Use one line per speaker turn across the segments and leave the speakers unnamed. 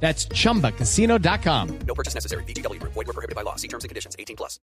That's chumbacasino.com.
No purchase necessary. BGW. Void were prohibited by law. See terms and conditions. 18 plus.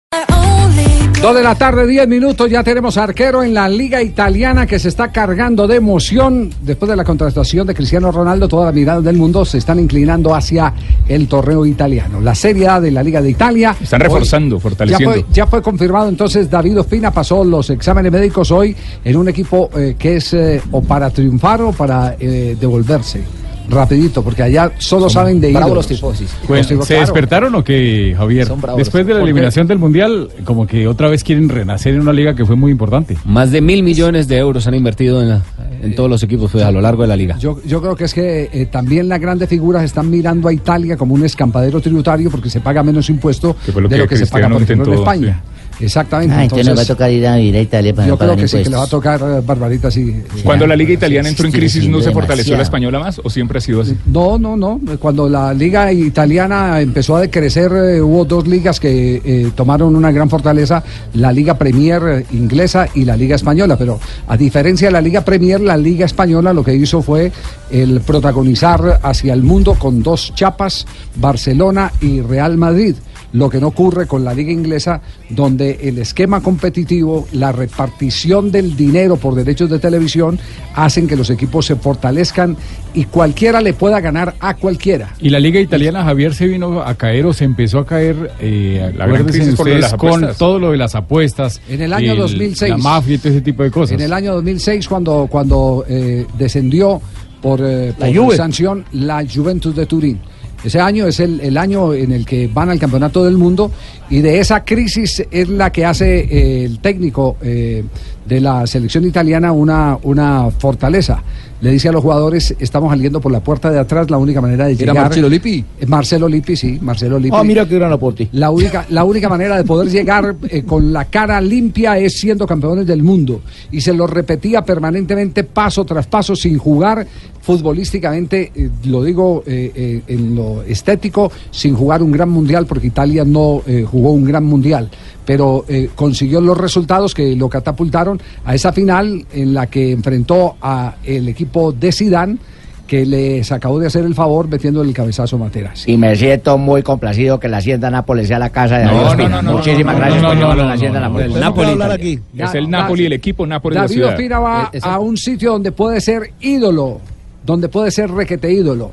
Dos de la tarde, 10 minutos, ya tenemos arquero en la liga italiana que se está cargando de emoción. Después de la contratación de Cristiano Ronaldo, toda la mirada del mundo se están inclinando hacia el torneo italiano. La Serie A de la Liga de Italia.
Están reforzando,
Hoy-
fortaleciendo.
Ya fue, ya fue confirmado entonces, David Ospina pasó los exámenes médicos hoy en un equipo eh, que es eh, o para triunfar o para eh, devolverse. Rapidito, porque allá solo saben de ídolos.
los tifosis.
Pues,
Los tipos,
¿Se
claro.
despertaron o qué, Javier?
Bravos.
Después de la eliminación del Mundial, como que otra vez quieren renacer en una liga que fue muy importante.
Más de mil millones de euros han invertido en, la- en todos los equipos pues, a lo largo de la liga.
Yo, yo creo que es que eh, también las grandes figuras están mirando a Italia como un escampadero tributario porque se paga menos impuesto
Que lo
de
que
lo que se paga, por ejemplo, en España. Exactamente.
Ah, entonces, nos va a tocar ir a vivir a Italia para
yo
no
creo que sí, que le va a
impuestos.
tocar, eh, Barbarita, sí.
Cuando la liga italiana
sí,
entró en crisis, ¿no se
demasiado.
fortaleció la española más o siempre ha sido así?
No, no, no. Cuando la liga italiana empezó a decrecer, eh, hubo dos ligas que eh, tomaron una gran fortaleza, la liga Premier inglesa y la liga española. Pero a diferencia de la liga Premier, la liga española lo que hizo fue el protagonizar hacia el mundo con dos chapas, Barcelona y Real Madrid. Lo que no ocurre con la liga inglesa, donde el esquema competitivo, la repartición del dinero por derechos de televisión, hacen que los equipos se fortalezcan y cualquiera le pueda ganar a cualquiera.
Y la liga italiana, Javier, se vino a caer o se empezó a caer, eh,
La gran crisis
ustedes, con todo lo de las apuestas.
En el año
el-
2006.
La mafia y todo ese tipo de cosas.
En el año 2006, cuando, cuando eh, descendió por, eh,
La
por sanción la Juventus de Turín. Ese año es el, el año en el que van al campeonato del mundo y de esa crisis es la que hace eh, el técnico eh, de la selección italiana una, una fortaleza. Le dice a los jugadores, estamos saliendo por la puerta de atrás, la única manera de
¿Era
llegar...
Marcelo Lippi?
Eh, Marcelo Lippi, sí, Marcelo Lippi.
Ah, mira qué gran aporte.
La única, la única manera de poder llegar eh, con la cara limpia es siendo campeones del mundo. Y se lo repetía permanentemente, paso tras paso, sin jugar futbolísticamente, eh, lo digo eh, eh, en lo estético, sin jugar un gran mundial, porque Italia no eh, jugó un gran mundial. Pero eh, consiguió los resultados que lo catapultaron a esa final en la que enfrentó a el equipo de Sidán que les acabó de hacer el favor metiendo el cabezazo a Materas.
Y me siento muy complacido que la Hacienda Nápoles sea la casa de
No,
David
no,
Ospina.
no, no,
Muchísimas
no,
gracias
no,
por
no,
llevarlo
no,
a la Hacienda
no, no,
Nápoles.
no,
Nápoles,
no,
Italia.
Es el Napoli, el equipo Napoli de la
David. Ospina va a un sitio donde puede ser ídolo, donde puede ser requete ídolo.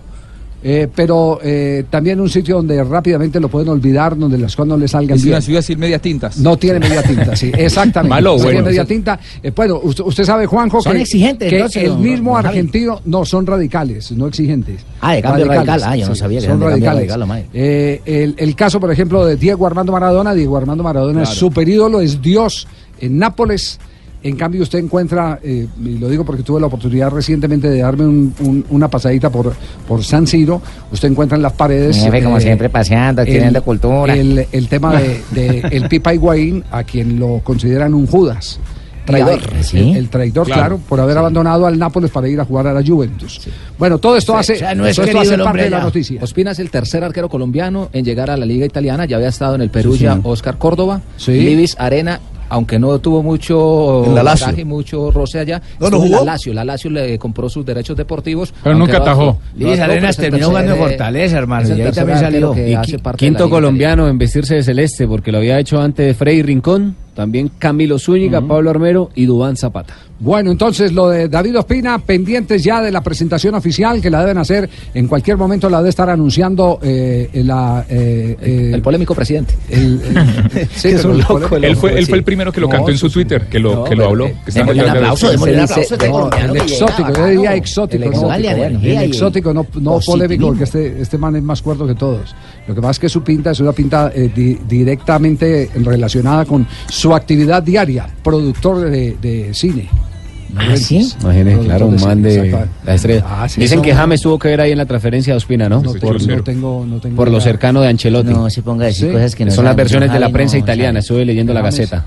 Eh, pero eh, también un sitio donde rápidamente lo pueden olvidar, donde las cosas no le salgan
Es
bien.
una ciudad sin medias tintas.
No tiene media tinta, sí, exactamente.
Malo
no
bueno.
tiene media tinta. Eh, bueno, usted, usted sabe, Juanjo,
Son
que,
exigentes,
que
entonces,
el mismo argentino, no, son radicales, no exigentes.
Ah, de cambio radical. Ah, yo no sabía que
son radicales.
radical.
Eh, el, el caso, por ejemplo, de Diego Armando Maradona. Diego Armando Maradona es
Claro.
super ídolo, es Dios en Nápoles. En cambio, usted encuentra, eh, y lo digo porque tuve la oportunidad recientemente de darme un- un- una pasadita por, por San Siro, usted encuentra en las paredes...
Jefe, como
eh,
siempre, paseando, adquiriendo cultura.
El, el tema de, de el Pipa Higuaín, a quien lo consideran un Judas.
Traidor. ¿Sí?
El, el traidor, claro,
Claro.
por haber abandonado al Nápoles para ir a jugar a la Juventus. Bueno, todo esto hace,
o sea, no es
todo esto hace parte de la noticia.
Ospina es el tercer arquero colombiano en llegar a la Liga Italiana. Ya había estado en el Perugia Oscar Córdoba,
Sí.
Libis Arena, aunque no tuvo mucho
la Lazio.
bagaje, mucho roce allá.
¿No, no jugó?
La Lazio, la Lazio le compró sus derechos deportivos.
Pero nunca atajó.
Luis Arenas terminó jugando en Fortaleza, hermano, y ahí también salió. Y
Quinto colombiano en vestirse de celeste, porque lo había hecho antes de Freddy Rincón, también Camilo Zúñiga, Pablo Armero y Dubán Zapata.
Bueno, entonces lo de David Ospina, pendientes ya de la presentación oficial que la deben hacer en cualquier momento, la debe estar anunciando eh, la. eh, eh,
El polémico presidente.
el- el- sí,
Es un loco,
Él fue, él
sí.
fue el primero que lo
No,
cantó en su. Twitter, que lo,
No,
que lo habló.
eh,
que
démosle un aplauso,
el-
démosle un
el-
aplauso
no, exótico, yo diría exótico,
El
no,
exótico,
no, no polémico, porque este, este man es más cuerdo que todos. Lo que pasa es que su pinta es una pinta eh, di- directamente relacionada con su actividad diaria, productor de, de cine.
¿Ah, sí?
Imagínese, claro, un man de
exacto.
la estrella.
Ah, sí,
Dicen
eso-
que James tuvo que ver ahí en la transferencia de Ospina, ¿no?
No,
por,
tengo- no tengo, no tengo
por lo cercano de Ancelotti.
No, se ponga a decir
Sí.
cosas que no
Son las versiones de la prensa
no
italiana. Estuve leyendo la
James.
Gaceta.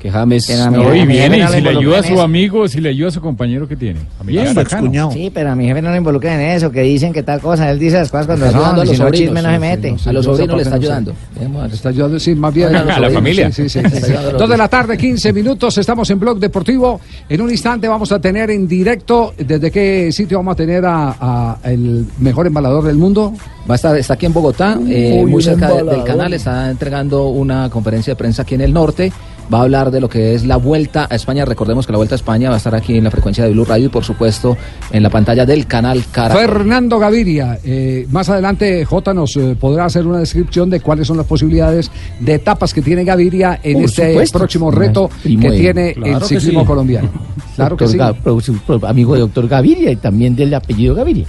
Que James.
A
No, y
a
viene, y
no
si
le
le ayuda a su amigo, si le ayuda a su compañero que tiene. Bien, bacano.
Sí, pero a mi jefe no le involucren en eso, que dicen que tal cosa. Él dice las cosas cuando
Está ayudando
son,
a
si
los
no
sobrinos,
chisme no
sí,
se
sí,
mete.
no.
A los sobrinos le está
no
ayudando. A ver.
Está ayudando, sí, más bien.
A la
sobrinos,
familia.
Sí, sí,
a
Dos de la tarde, 15 minutos. Estamos en Blog Deportivo. En un instante vamos a tener en directo. ¿Desde qué sitio vamos a tener a, a el mejor embalador del mundo?
Va a estar, está aquí en Bogotá, eh,
Uy,
muy cerca de- del canal, está entregando una conferencia de prensa aquí en el norte. Va a hablar de lo que es la vuelta a España. Recordemos que la vuelta a España va a estar aquí en la frecuencia de Blue Radio y por supuesto en la pantalla del canal Caracol.
Fernando Gaviria. Eh, más adelante, J nos eh, podrá hacer una descripción de cuáles son las posibilidades de etapas que tiene Gaviria en
Por
este
supuesto.
próximo reto que tiene
claro
el ciclismo
sí.
colombiano. Claro que sí.
Amigo de doctor Gaviria y también del apellido Gaviria.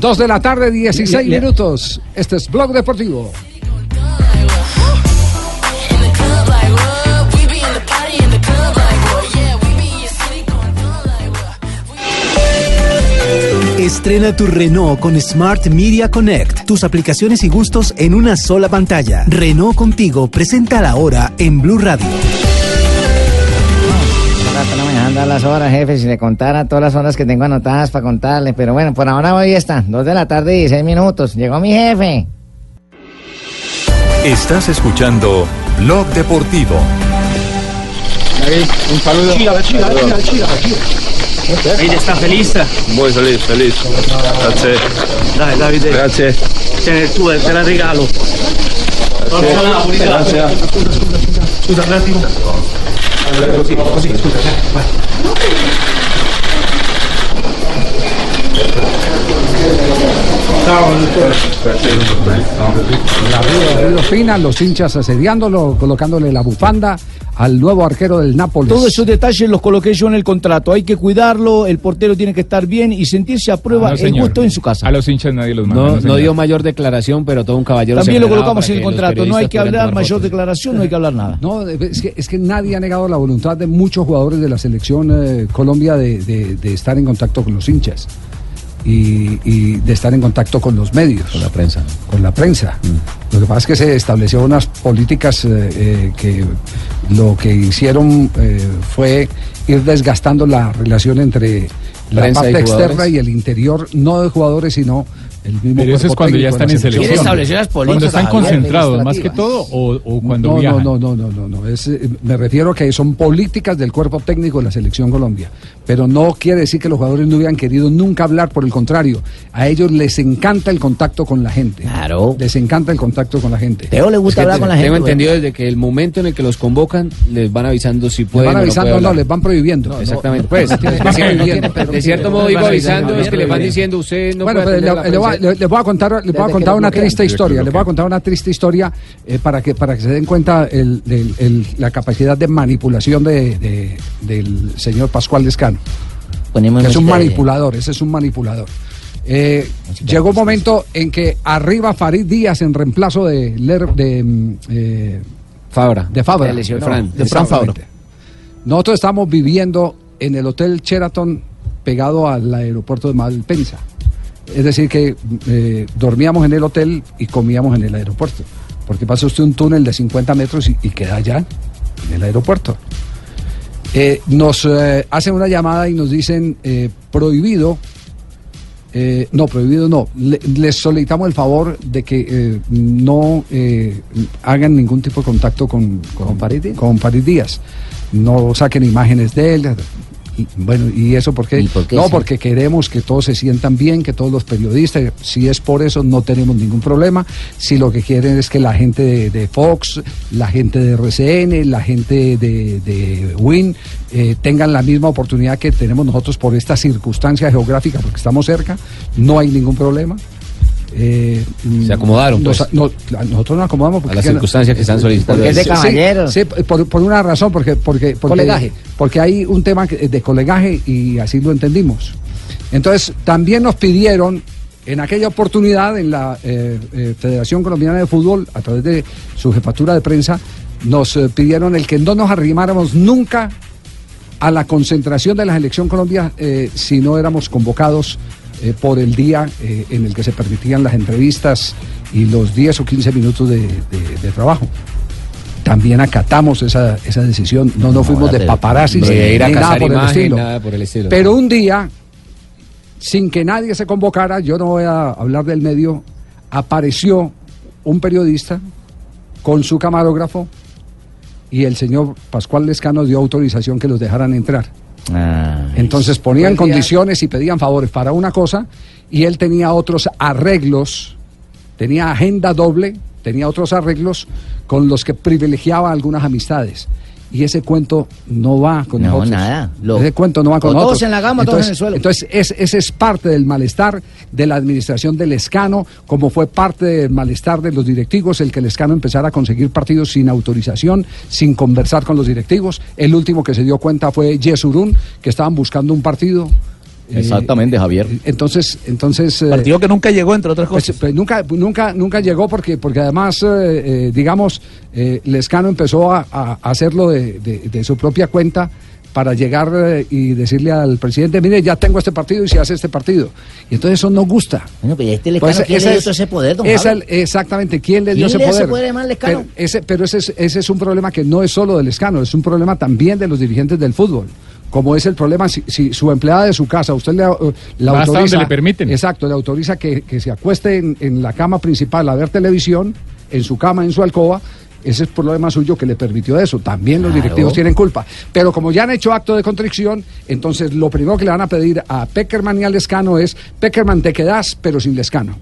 Dos de la tarde, 16
Le- le-
minutos. Este es Blog Deportivo.
Estrena tu Renault con Smart Media Connect. Tus aplicaciones y gustos en una sola pantalla. Renault contigo presenta la hora en Blue Radio.
no me dejan dar las horas, jefe, si le contara todas las horas que tengo anotadas para contarle. Pero bueno, por ahora hoy está, dos de la tarde y 16 minutos. Llegó mi jefe.
Estás escuchando Blog Deportivo.
Un saludo.
Davide sta feliz?
Muy feliz, feliz. Grazie.
Dai Davide,
Grazie.
tiene il tuo, te la regalo. Forza Napoli, dai.
Grazie.
Scusa un attimo. Così, così, scusa, vai. Ciao, dottore.
La rueda, rueda fina, los hinchas asediándolo, colocándole la bufanda al nuevo arquero del Nápoles.
Todos esos detalles los coloqué yo en el contrato. Hay que cuidarlo, el portero tiene que estar bien y sentirse a prueba
Ah, no,
el gusto en su casa.
A los hinchas nadie los manda.
No,
no,
no
señor.
dio mayor declaración, pero todo un caballero.
También lo colocamos en el contrato. No hay que hablar mayor
fotos.
declaración, no hay que hablar nada.
No, es que, es que nadie ha negado la voluntad de muchos jugadores de la selección eh, Colombia de, de- de estar en contacto con los hinchas y, y de estar en contacto con los medios.
Con la prensa.
Con la prensa. Lo que pasa es que se estableció unas políticas eh, eh, que lo que hicieron eh, fue ir desgastando la relación entre la
y
parte externa y el interior, no de jugadores, sino el mismo
Pero eso es cuando ya están en
selección.
las políticas,
Cuando están concentrados, más que todo, o, o cuando
no,
viajan.
No, no, no, no, no. Es, eh, me refiero a que son políticas del cuerpo técnico de la selección Colombia. Pero no quiere decir que los jugadores no hubieran querido nunca hablar, por el contrario. A ellos les encanta el contacto con la gente.
Claro.
Les encanta el contacto con la gente.
Teo le
Es
gusta
que
hablar
te-
con la gente.
Tengo entendido desde que el momento en el que los convocan, les van avisando si
Les
pueden
van
o no
avisando,
pueden
no, les van prohibiendo.
Exactamente, pues.
Tiene-
de
no
cierto- modo, digo avisando, es que les van diciendo, usted no
bueno,
puede
pero le, le voy a, le- le voy a contar, le voy a contar una triste historia. Le voy a contar una triste historia eh, para que para que se den cuenta el- el- el- la capacidad de manipulación de- de- del señor Pascual Lescano.
Ponemos
que es un manipulador, ese es un manipulador. Eh, llegó un momento en que arriba Farid Díaz en reemplazo de Ler- de, mm, eh,
Fabra.
de Fabra.
De Fran.
De Fran Fabra.
Nosotros estamos viviendo en el Hotel Sheraton pegado al aeropuerto de Malpensa. Es decir, que eh, dormíamos en el hotel y comíamos en el aeropuerto. Porque pasa usted un túnel de 50 metros y, y queda allá, en el aeropuerto. Eh, nos eh, hacen una llamada y nos dicen prohibido. no, prohibido no. Le- les solicitamos el favor de que no hagan ningún tipo de contacto con, con, con Farid Díaz. No saquen imágenes de él. Y, bueno, ¿y eso por qué?
¿Y por qué,
no,
sí?
porque queremos que todos se sientan bien, que todos los periodistas, si es por eso, no tenemos ningún problema. Si lo que quieren es que la gente de, de Fox, la gente de RCN, la gente de, de Win eh, tengan la misma oportunidad que tenemos nosotros por esta circunstancia geográfica, porque estamos cerca, no hay ningún problema. Eh,
Se acomodaron,
nos-
pues.
no, nos nos acomodamos porque
A las circunstancias que están solicitando.
Porque es de caballeros.
Sí, por, por una razón, porque, porque, porque,
Colegaje.
porque hay un tema de colegaje y así lo entendimos. Entonces, también nos pidieron en aquella oportunidad en la eh, eh, Federación Colombiana de Fútbol, a través de su jefatura de prensa, nos eh, pidieron el que no nos arrimáramos nunca a la concentración de la selección Colombia eh, si no éramos convocados eh, por el día eh, en el que se permitían las entrevistas y los 10 o 15 minutos de, de- de trabajo. También acatamos esa, esa decisión, no, no fuimos de paparazzi
de ir a
ni el estilo.
nada por el estilo.
Pero un día, sin que nadie se convocara, yo no voy a hablar del medio, apareció un periodista con su camarógrafo y el señor Pascual Lescano dio autorización que los dejaran entrar. Entonces ponían
día.
condiciones y pedían favores para una cosa y él tenía otros arreglos, tenía agenda doble, tenía otros arreglos con los que privilegiaba algunas amistades. Y ese cuento no va con
No,
nosotros.
nada. Lo-
ese cuento no va con
o todos
nosotros.
en la gama, todos en el suelo.
Entonces, es- ese es parte del malestar de la administración del Escano, como fue parte del malestar de los directivos, el que el Escano empezara a conseguir partidos sin autorización, sin conversar con los directivos. El último que se dio cuenta fue Yesurún, que estaban buscando un partido. Eh,
Exactamente, Javier.
Entonces, entonces eh,
Partido que nunca llegó, entre otras
pues,
cosas.
pues, nunca, nunca, nunca llegó porque, porque además, eh, eh, digamos, eh, Lescano empezó a, a hacerlo de, de- de su propia cuenta para llegar y decirle al presidente, mire, ya tengo este partido y se hace este partido. Y entonces eso no gusta.
Bueno, pero este
Pues
Lescano, ¿quién
esa
le dio
es-
todo ese poder, don
exactamente, ¿quién le dio
¿Quién
ese
le dio ese
poder?
poder además al Lescano?
Pero ese, pero ese es, ese es un problema que no es solo del Escano, es un problema también de los dirigentes del fútbol. Como es el problema, si, si su empleada de su casa, usted le, eh,
hasta
autoriza.
donde le permiten.
Exacto, le autoriza que, que se acueste en, en la cama principal a ver televisión, en su cama, en su alcoba. Ese es problema suyo que le permitió eso. También los
Claro.
directivos tienen culpa. Pero como ya han hecho acto de contrición, entonces lo primero que le van a pedir a Peckerman y al Lescano es: Peckerman, te quedas, pero sin Lescano.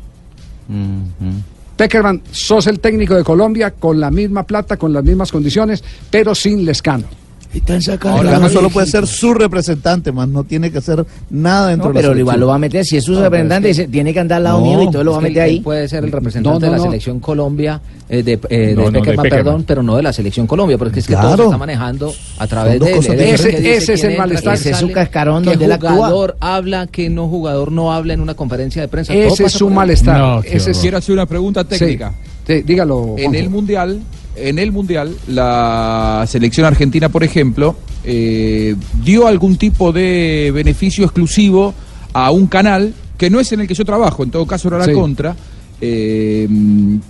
Peckerman, sos el técnico de Colombia con la misma plata, con las mismas condiciones, pero sin Lescano.
Están sacando.
Ahora, no,
solo puede ser su representante, más no tiene que hacer nada dentro
No,
de la
pero igual lo va a meter, si es su representante,
es que-
dice, tiene que andar al lado
No,
mío y todo lo va a meter ahí.
puede ser el representante
No, no,
de la
no.
selección Colombia, eh, de, eh, de
de
perdón, pero no de la selección Colombia, porque es que todo se está manejando a través de él.
cosas
Él es el
diferentes.
que dice
Ese es el malestar.
Ese es su cascarón donde él actúa.
jugador habla, que no jugador no habla en una conferencia de prensa.
Ese es su malestar. Ese
horror.
hacer una pregunta técnica.
Dígalo.
En el mundial, en el mundial, la selección argentina, por ejemplo, eh, dio algún tipo de beneficio exclusivo a un canal que no es en el que yo trabajo, en todo caso era la
Sí.
contra. eh,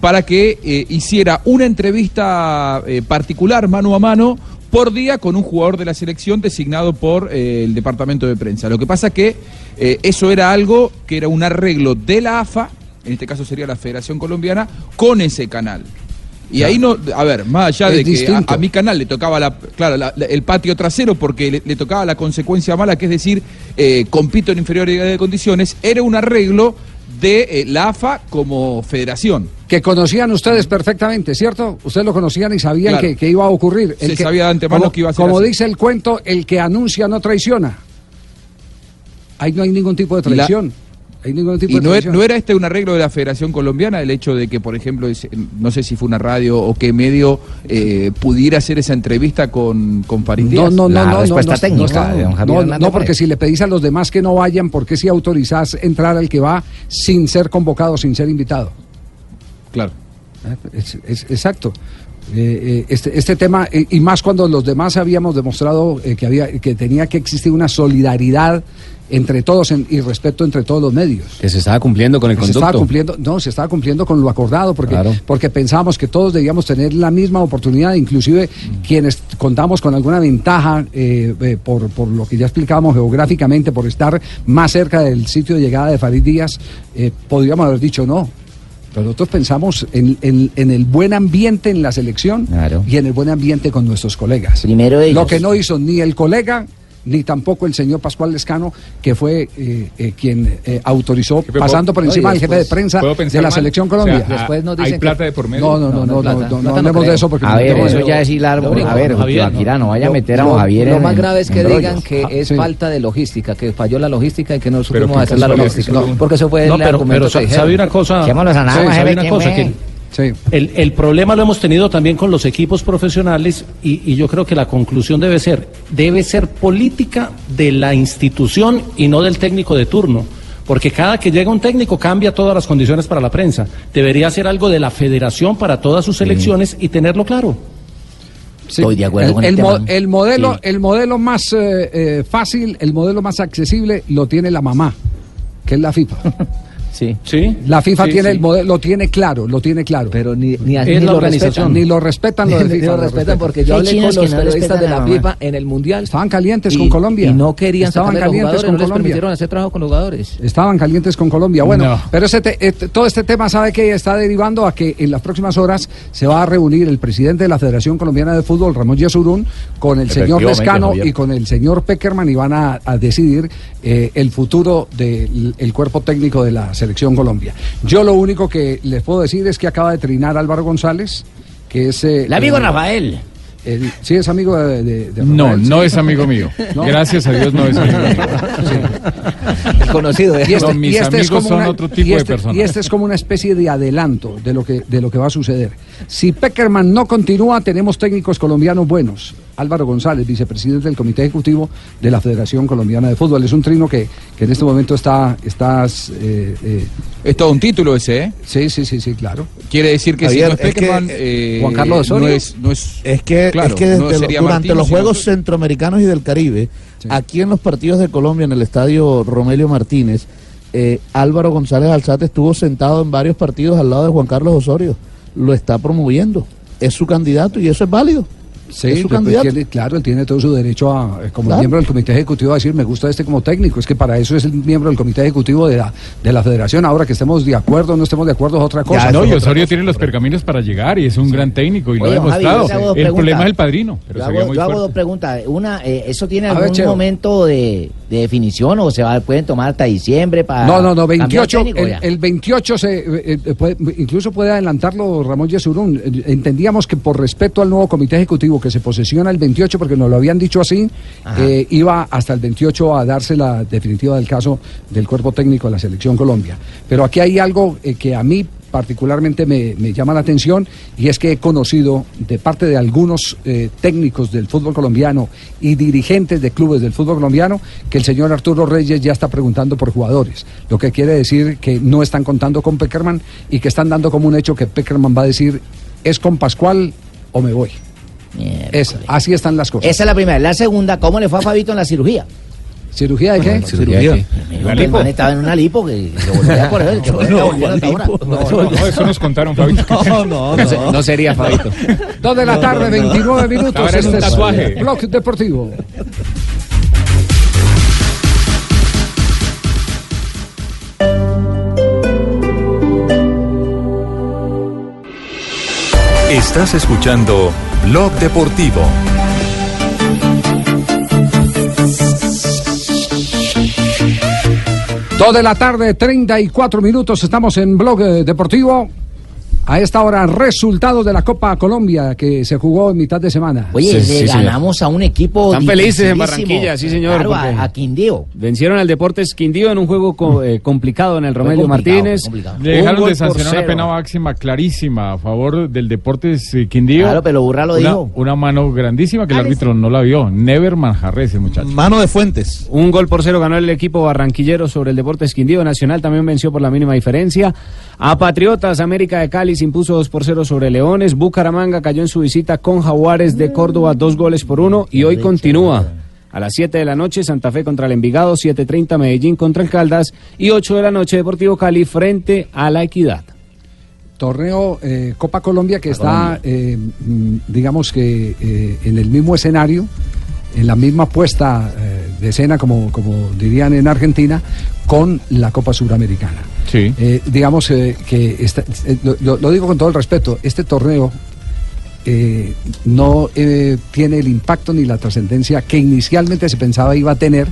para que eh, hiciera una entrevista particular mano a mano por día con un jugador de la selección designado por el departamento de prensa. Lo que pasa que eso era algo que era un arreglo de la AFA, en este caso sería la Federación Colombiana, con ese canal. Y ahí no, a ver, más allá
Es
de que a, mi canal le tocaba la, claro, la- la- el patio trasero porque le, le tocaba la consecuencia mala, que es decir, eh, compito en inferioridad de condiciones, era un arreglo de eh, la AFA como federación.
que conocían ustedes perfectamente, ¿cierto? Ustedes lo conocían y sabían
Claro.
que, que iba a ocurrir.
Se
que-
sabía de antemano
como,
que iba a ser
Como
así.
dice el cuento, el que anuncia no traiciona. Ahí no hay ningún tipo de
la-
traición. Hay ningún tipo
Y
de
no, era,
traición.
no era este un arreglo de la Federación Colombiana, el hecho de que, por ejemplo, es- no sé si fue una radio o qué medio eh, pudiera hacer esa entrevista con, con Farid
No,
Díaz.
no, no,
La
no, no,
respuesta
no,
técnica
no,
de don
no,
Javier
no,
Hernández
no, porque si le pedís a los demás que no vayan, ¿por qué si autorizás entrar al que va sin ser convocado, sin ser invitado?
Claro.
Eh, es- es- exacto. Eh, eh, este, este tema, eh, y más cuando los demás habíamos demostrado eh, que, había, que tenía que existir una solidaridad entre todos en- y respeto entre todos los medios.
Que se estaba cumpliendo con el
Se estaba
conducto.
cumpliendo, no, se estaba cumpliendo con lo acordado porque,
Claro.
porque pensábamos que todos debíamos tener la misma oportunidad, inclusive quienes contamos con alguna ventaja eh, eh, por, por lo que ya explicábamos geográficamente, por estar más cerca del sitio de llegada de Farid Díaz, eh, podríamos haber dicho no. Pero nosotros pensamos en, en- en el buen ambiente en la selección
Claro.
y en el buen ambiente con nuestros colegas.
Primero ellos.
Lo que no hizo ni el colega ni tampoco el señor Pascual Lescano, que fue eh, eh, quien eh, autorizó, pasando por encima del jefe de prensa
¿puedo
de la
mal?
selección
O sea,
Colombia.
Después nos
¿Hay
dicen
plata
que-
de por medio?
No, no, no, no, no,
plata.
no, no,
Plata no
hablemos de eso porque
A ver,
no,
eso
no,
ya es hilar. A ver,
Javier,
no vaya a meter a Javier
Lo
en-
más grave es que digan que es
sí.
falta de logística, que falló la logística y que no supimos hacer la logística. Porque eso fue
No,
el argumento que
sabe una cosa,
a nada,
sabe una
¿quién
cosa que
Sí.
el, el problema lo hemos tenido también con los equipos profesionales y, y yo creo que la conclusión debe ser, debe ser política de la institución y no del técnico de turno. Porque cada que llega un técnico cambia todas las condiciones para la prensa. Debería ser algo de la federación para todas sus elecciones y tenerlo claro.
Sí.
Estoy de acuerdo
el,
con el,
el mo-
tema.
el modelo,
Sí.
el modelo más eh, eh, fácil, el modelo más accesible lo tiene la mamá, que es la FIFA.
Sí.
Sí.
La FIFA
Sí,
tiene
sí.
el modelo, lo tiene claro, lo tiene claro.
Pero ni, ni, ni
la
lo respetan.
Ni lo respetan lo de
Ni
FIFA,
lo
lo
respetan porque yo hablé con los
no
periodistas de la FIFA en el Mundial.
Estaban calientes
y-
con Colombia.
Y no querían
Estaban
los
calientes
jugadores,
con
no les
Colombia.
permitieron hacer trabajo con los jugadores.
Estaban calientes con Colombia. Bueno,
No.
pero ese te- este- todo este tema sabe que está derivando a que en las próximas horas se va a reunir el presidente de la Federación Colombiana de Fútbol, Ramón Yesurún, con el señor Lescano
Javier.
y con el señor Peckerman y van a, a decidir eh, el futuro del el cuerpo técnico de la Selección Colombia. Yo lo único que les puedo decir es que acaba de trinar Álvaro González, que es... eh,
El amigo
el-
Rafael.
el- sí, es amigo de, de- de
No,
Rafael,
no
sí.
es amigo mío. Gracias a Dios no es amigo mío.
El conocido.
Y este,
No, mis
y este es
amigos
como
son
una-
otro tipo
y
de
este-
personas.
Y este es como una especie de adelanto de lo que de lo que va a suceder. Si Peckerman no continúa, tenemos técnicos colombianos buenos. Álvaro González, vicepresidente del Comité Ejecutivo de la Federación Colombiana de Fútbol. Es un trino que, que en este momento está... está eh, eh,
Es todo un título ese, ¿eh?
Sí, sí, sí, sí, claro.
Quiere decir que
Javier,
si no es
es que,
Peckerman,
eh,
eh,
Juan Carlos Osorio.
no es, no es,
Es que,
claro,
es que desde
no
lo-
sería
durante los Juegos. Centroamericanos y del Caribe, aquí en los partidos de Colombia, en el estadio Romelio Martínez, eh, Álvaro González Alzate estuvo sentado en varios partidos al lado de Juan Carlos Osorio. Lo está promoviendo. Es su candidato y eso es válido.
Sí,
es su
pues,
candidato.
tiene- claro, él tiene todo su derecho a, eh, como
Claro.
miembro del comité ejecutivo, a decir me gusta este como técnico. Es que para eso es el miembro del comité ejecutivo de la, de la federación. Ahora que estemos de acuerdo o no estemos de acuerdo es otra cosa.
no, y Osorio tiene los pergaminos para llegar y es un gran técnico y lo ha
Javi,
demostrado. el problema es el padrino, pero
Yo hago,
muy
yo hago dos preguntas. Una, eh, ¿eso tiene
A
algún momento de, de definición o se va, pueden tomar hasta diciembre para
No, no, no,
cambiar
28,
técnico
el,
ya?
el 28 se, eh, eh, puede- incluso puede adelantarlo Ramón Yesurún. Entendíamos que por respeto al nuevo comité ejecutivo que se posesiona el 28, porque nos lo habían dicho así, eh, iba hasta el 28 a darse la definitiva del caso del cuerpo técnico de la Selección Colombia. Pero aquí hay algo eh, que a mí particularmente me, me llama la atención y es que he conocido de parte de algunos eh, técnicos del fútbol colombiano y dirigentes de clubes del fútbol colombiano que el señor Arturo Reyes ya está preguntando por jugadores, lo que quiere decir que no están contando con Peckerman y que están dando como un hecho que Peckerman va a decir es con Pascual o me voy. Es- así están las cosas.
Esa es la primera. La segunda, ¿cómo le fue a Fabito en la cirugía?
¿Cirugía de qué?
¿Cirugía de qué?
¿La
El
lipo?
man estaba en una lipo que que volvía hasta ahora.
No, eso nos contaron, Fabito.
No, no,
No, no sería Fabito.
Dos de la tarde, 29 minutos.
Ahora es un
Este
tatuaje.
Blog Deportivo.
Estás escuchando Blog Deportivo.
Dos de la tarde, 34 minutos. Estamos en Blog eh, Deportivo. A esta hora, resultados de la Copa Colombia que se jugó en mitad de semana.
Oye, le ganamos a un equipo.
Están felices en. Barranquilla, sí señor.
Claro, a- Quindío.
Vencieron al Deportes Quindío en un juego co- eh, complicado en el Romelio Martínez.
Le dejaron de sancionar una pena máxima clarísima a favor del Deportes eh, Quindío.
Claro, pero Burra lo
una,
dijo.
Una mano grandísima que el árbitro no la vio. Never Manjarres, ese muchacho.
Mano de Fuentes.
Un gol por cero ganó el equipo barranquillero sobre el Deportes Quindío. Nacional también venció por la mínima diferencia. A Patriotas, América de Cali se impuso 2 por 0 sobre Leones. Bucaramanga cayó en su visita con Jaguares de Córdoba, dos goles por uno. Y hoy continúa. A las 7 de la noche, Santa Fe contra el Envigado, 7.30 Medellín contra el Caldas y 8 de la noche Deportivo Cali frente a la Equidad.
Torneo eh, Copa Colombia que está, eh, mm, digamos que eh, en el mismo escenario, en la misma puesta eh, de escena, como, como dirían en Argentina, con la Copa Suramericana.
Sí.
Eh, digamos eh, que está- lo, lo- digo con todo el respeto, este torneo no eh, tiene el impacto ni la trascendencia que inicialmente se pensaba iba a tener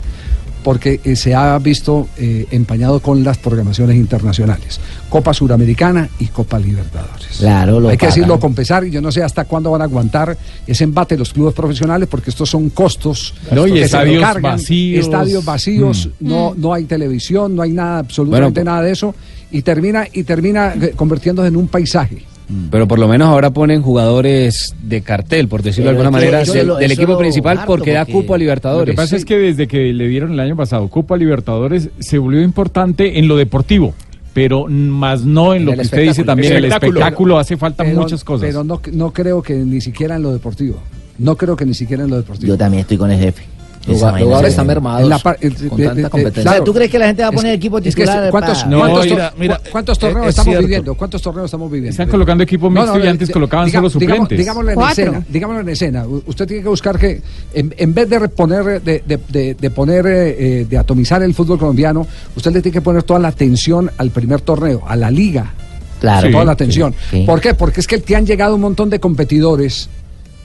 porque eh, se ha visto eh, empañado con las programaciones internacionales, Copa Suramericana y Copa Libertadores.
Claro, lo
Hay que
pagan.
decirlo con pesar y yo no sé hasta cuándo van a aguantar ese embate los clubes profesionales porque estos son costos
No, y
que se
estadios
recargan,
vacíos.
estadios vacíos,
Mm.
no, no hay televisión, no hay nada, absolutamente
Bueno,
nada de eso y termina y termina eh, convirtiéndose en un paisaje.
Pero por lo menos ahora ponen jugadores de cartel, por decirlo de alguna manera, del,
lo-
del
eso
equipo principal
harto,
porque da cupo a Libertadores.
Lo que pasa es que desde que le dieron el año pasado Copa Libertadores se volvió importante en lo deportivo, pero más no en,
En
lo
el
que usted dice también. El
Espectáculo.
espectáculo hace falta
Pero-
muchas cosas.
Pero no, no creo que ni siquiera en lo deportivo. No creo que ni siquiera en lo deportivo.
Yo también estoy con el jefe.
Los
Esa
jugadores
vaina se-
están mermados
la par-
con tanta competencia.
claro. ¿Tú crees que la gente va a
Es-
poner equipo
es que
titular?
¿Cuántos,
pa?
cuántos,
mira,
tor-
mira,
cuántos torneos
es
estamos
cierto.
viviendo? ¿Cuántos torneos estamos viviendo?
Están colocando equipo mixto y antes
eh,
colocaban
diga-
solo
digamos-
suplentes.
digámoslo en
Cuatro.
escena. Digámoslo en escena. Usted tiene que buscar que, en, en vez de reponer, de, de- de- de poner, eh, eh, de atomizar el fútbol colombiano, usted le tiene que poner toda la atención al primer torneo, a la liga.
Claro.
Toda
Sí,
la atención.
sí, sí.
¿Por qué? Porque es que te han llegado un montón de competidores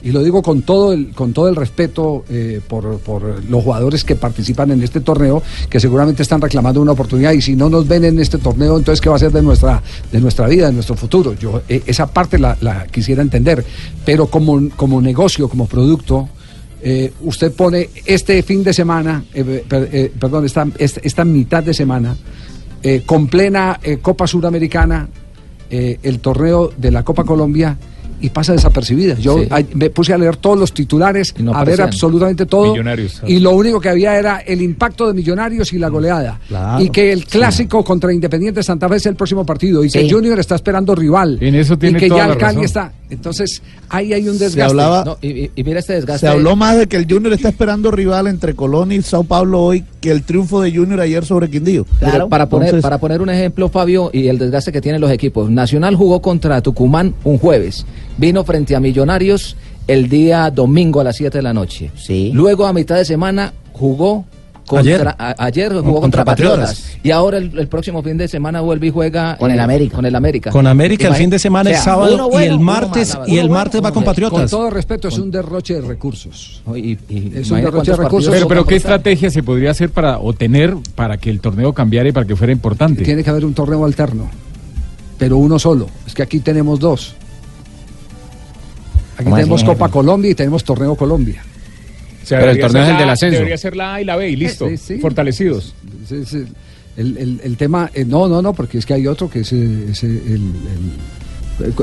y lo digo con todo el, con todo el respeto eh, por, por los jugadores que participan en este torneo, que seguramente están reclamando una oportunidad y si no nos ven en este torneo, entonces ¿qué va a ser de nuestra, de nuestra vida, de nuestro futuro? Yo eh, esa parte la, quisiera entender, pero como, como negocio, como producto, eh, usted pone este fin de semana, per- perdón, esta, esta, mitad de semana, con plena Copa Suramericana, el torneo de la Copa Colombia y pasa desapercibida. Yo
Sí.
me puse a leer todos los titulares,
no
a ver absolutamente todo.
Millonarios.
Y lo único que había era el impacto de Millonarios y la goleada.
Claro.
Y que el clásico contra Independiente Santa Fe es el próximo partido. Y que. Junior está esperando rival.
En eso tiene
y que
toda
ya el Cali está. Entonces, ahí hay un desgaste.
hablaba-
No, y, mira este desgaste.
Se habló más de que el Junior está esperando rival entre Colón y Sao Paulo hoy que el triunfo de Junior ayer sobre Quindío.
Pero para, poner,
Entonces,
para poner un ejemplo, Fabio, y el desgaste que tienen los equipos. Nacional jugó contra Tucumán un jueves. Vino frente a Millonarios el día domingo a las 7 de la noche.
Sí.
Luego a mitad de semana jugó contra,
Ayer.
a- ayer jugó
Contra
contra,
Patriotas.
Patriotas. Y ahora el, el próximo fin de semana vuelve y juega
Con el América.
Con el América.
Con América el fin de semana
o sea,
es sábado y el martes y el
bueno,
martes va con. Patriotas.
Con todo respeto, es un derroche de recursos.
Y- y-
Es un derroche de recursos.
Pero, pero ¿qué estrategia se podría hacer para o tener para que el torneo cambiara y para que fuera importante?
Tiene que haber un torneo alterno, pero uno solo. Es que aquí tenemos dos. Aquí
¿Cómo así,
tenemos
jefe?
Copa Colombia y tenemos Torneo Colombia.
O sea, Pero el torneo es el la- del ascenso.
Debería ser la A y la B y listo.
Sí, sí.
Fortalecidos.
Sí, sí. El, el- el tema, eh, no, no, no, porque es que hay otro que es eh, es, eh, el, el- ¿cu-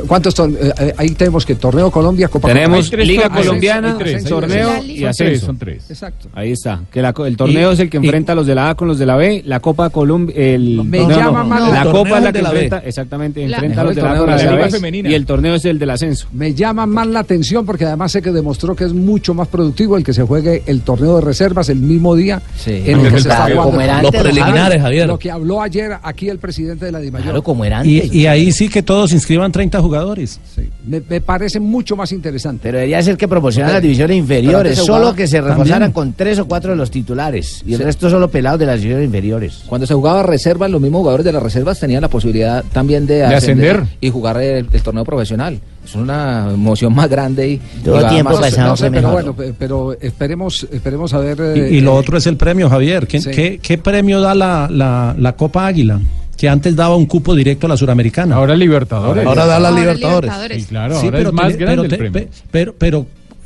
¿Cuántos eh, eh, ahí tenemos que Torneo Colombia, Copa
Tenemos? Liga Colombiana,
ascenso,
torneo y ascenso.
son tres.
Exacto.
Ahí está. Que la co- el torneo
Y-
es el que
y-
enfrenta a los de la A con los de la B. La Copa Colombia. El,
Me llama mal
La
el
Copa es la que
de la B.
Exactamente.
La-
enfrenta a los de la A con los
de la
la B.
Femenina.
Y el torneo es el del ascenso.
Me llama más la atención porque además sé que demostró que es mucho más productivo el que se juegue el torneo de reservas el mismo día en el que se está jugando.
Los preliminares,
¿no?
Javier.
Lo que habló ayer aquí el presidente de la DIMAYOR.
Claro, como era antes.
Y, y ahí sí que todos inscriban 30 jugadores.
Sí, me, me parece mucho más interesante.
Pero debería ser que proporcionan
Pero-
las divisiones inferiores, solo que se reforzaran
También.
con tres o cuatro de los titulares y el
Sí.
resto solo pelados de las divisiones inferiores.
Cuando se jugaba reservas, los mismos jugadores de las reservas tenían la posibilidad también de,
ascender.
y jugar el, el torneo profesional. Es una emoción más grande y,
Todo tiempo
más-
pasado
No sé, pero bueno, pe- pero esperemos, esperemos a ver.
Y, y lo
eh,
otro es el premio, Javier. ¿Qué,
Sí.
qué- qué premio da la, la- la Copa Águila? Que antes daba un cupo directo a la Suramericana.
Ahora Libertadores.
Ahora da la
Ahora
Libertadores.
Libertadores.
Sí, claro,
Sí,
ahora
pero
es más grande
pero
el
te-
premio.
pe- pero, pero,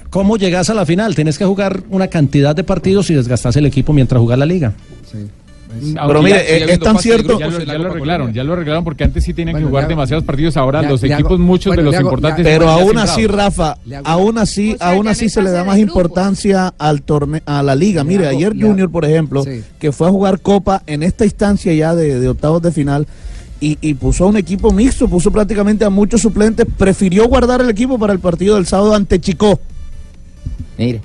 ¿cómo llegas a la final? Tienes que jugar una cantidad de partidos y desgastas el equipo mientras jugas la liga.
Aunque
Pero mire,
ya-
eh, es tan cierto-
Ya lo, ya lo arreglaron, ya lo arreglaron porque antes sí tenían
Bueno,
que jugar
hago-
demasiados partidos. Ahora
le-
los
le hago-
equipos, muchos
bueno,
de los
hago-
importantes.
Pero aún así, Rafa, aún así,
O sea,
aún así se le da más importancia al torneo, a la liga. Mire,
hago-
ayer Junior, por ejemplo,
Sí.
que fue a jugar Copa en esta instancia ya de, de octavos de final y, y puso a un equipo mixto, puso prácticamente a muchos suplentes, prefirió guardar el equipo para el partido del sábado ante Chico.
Mire,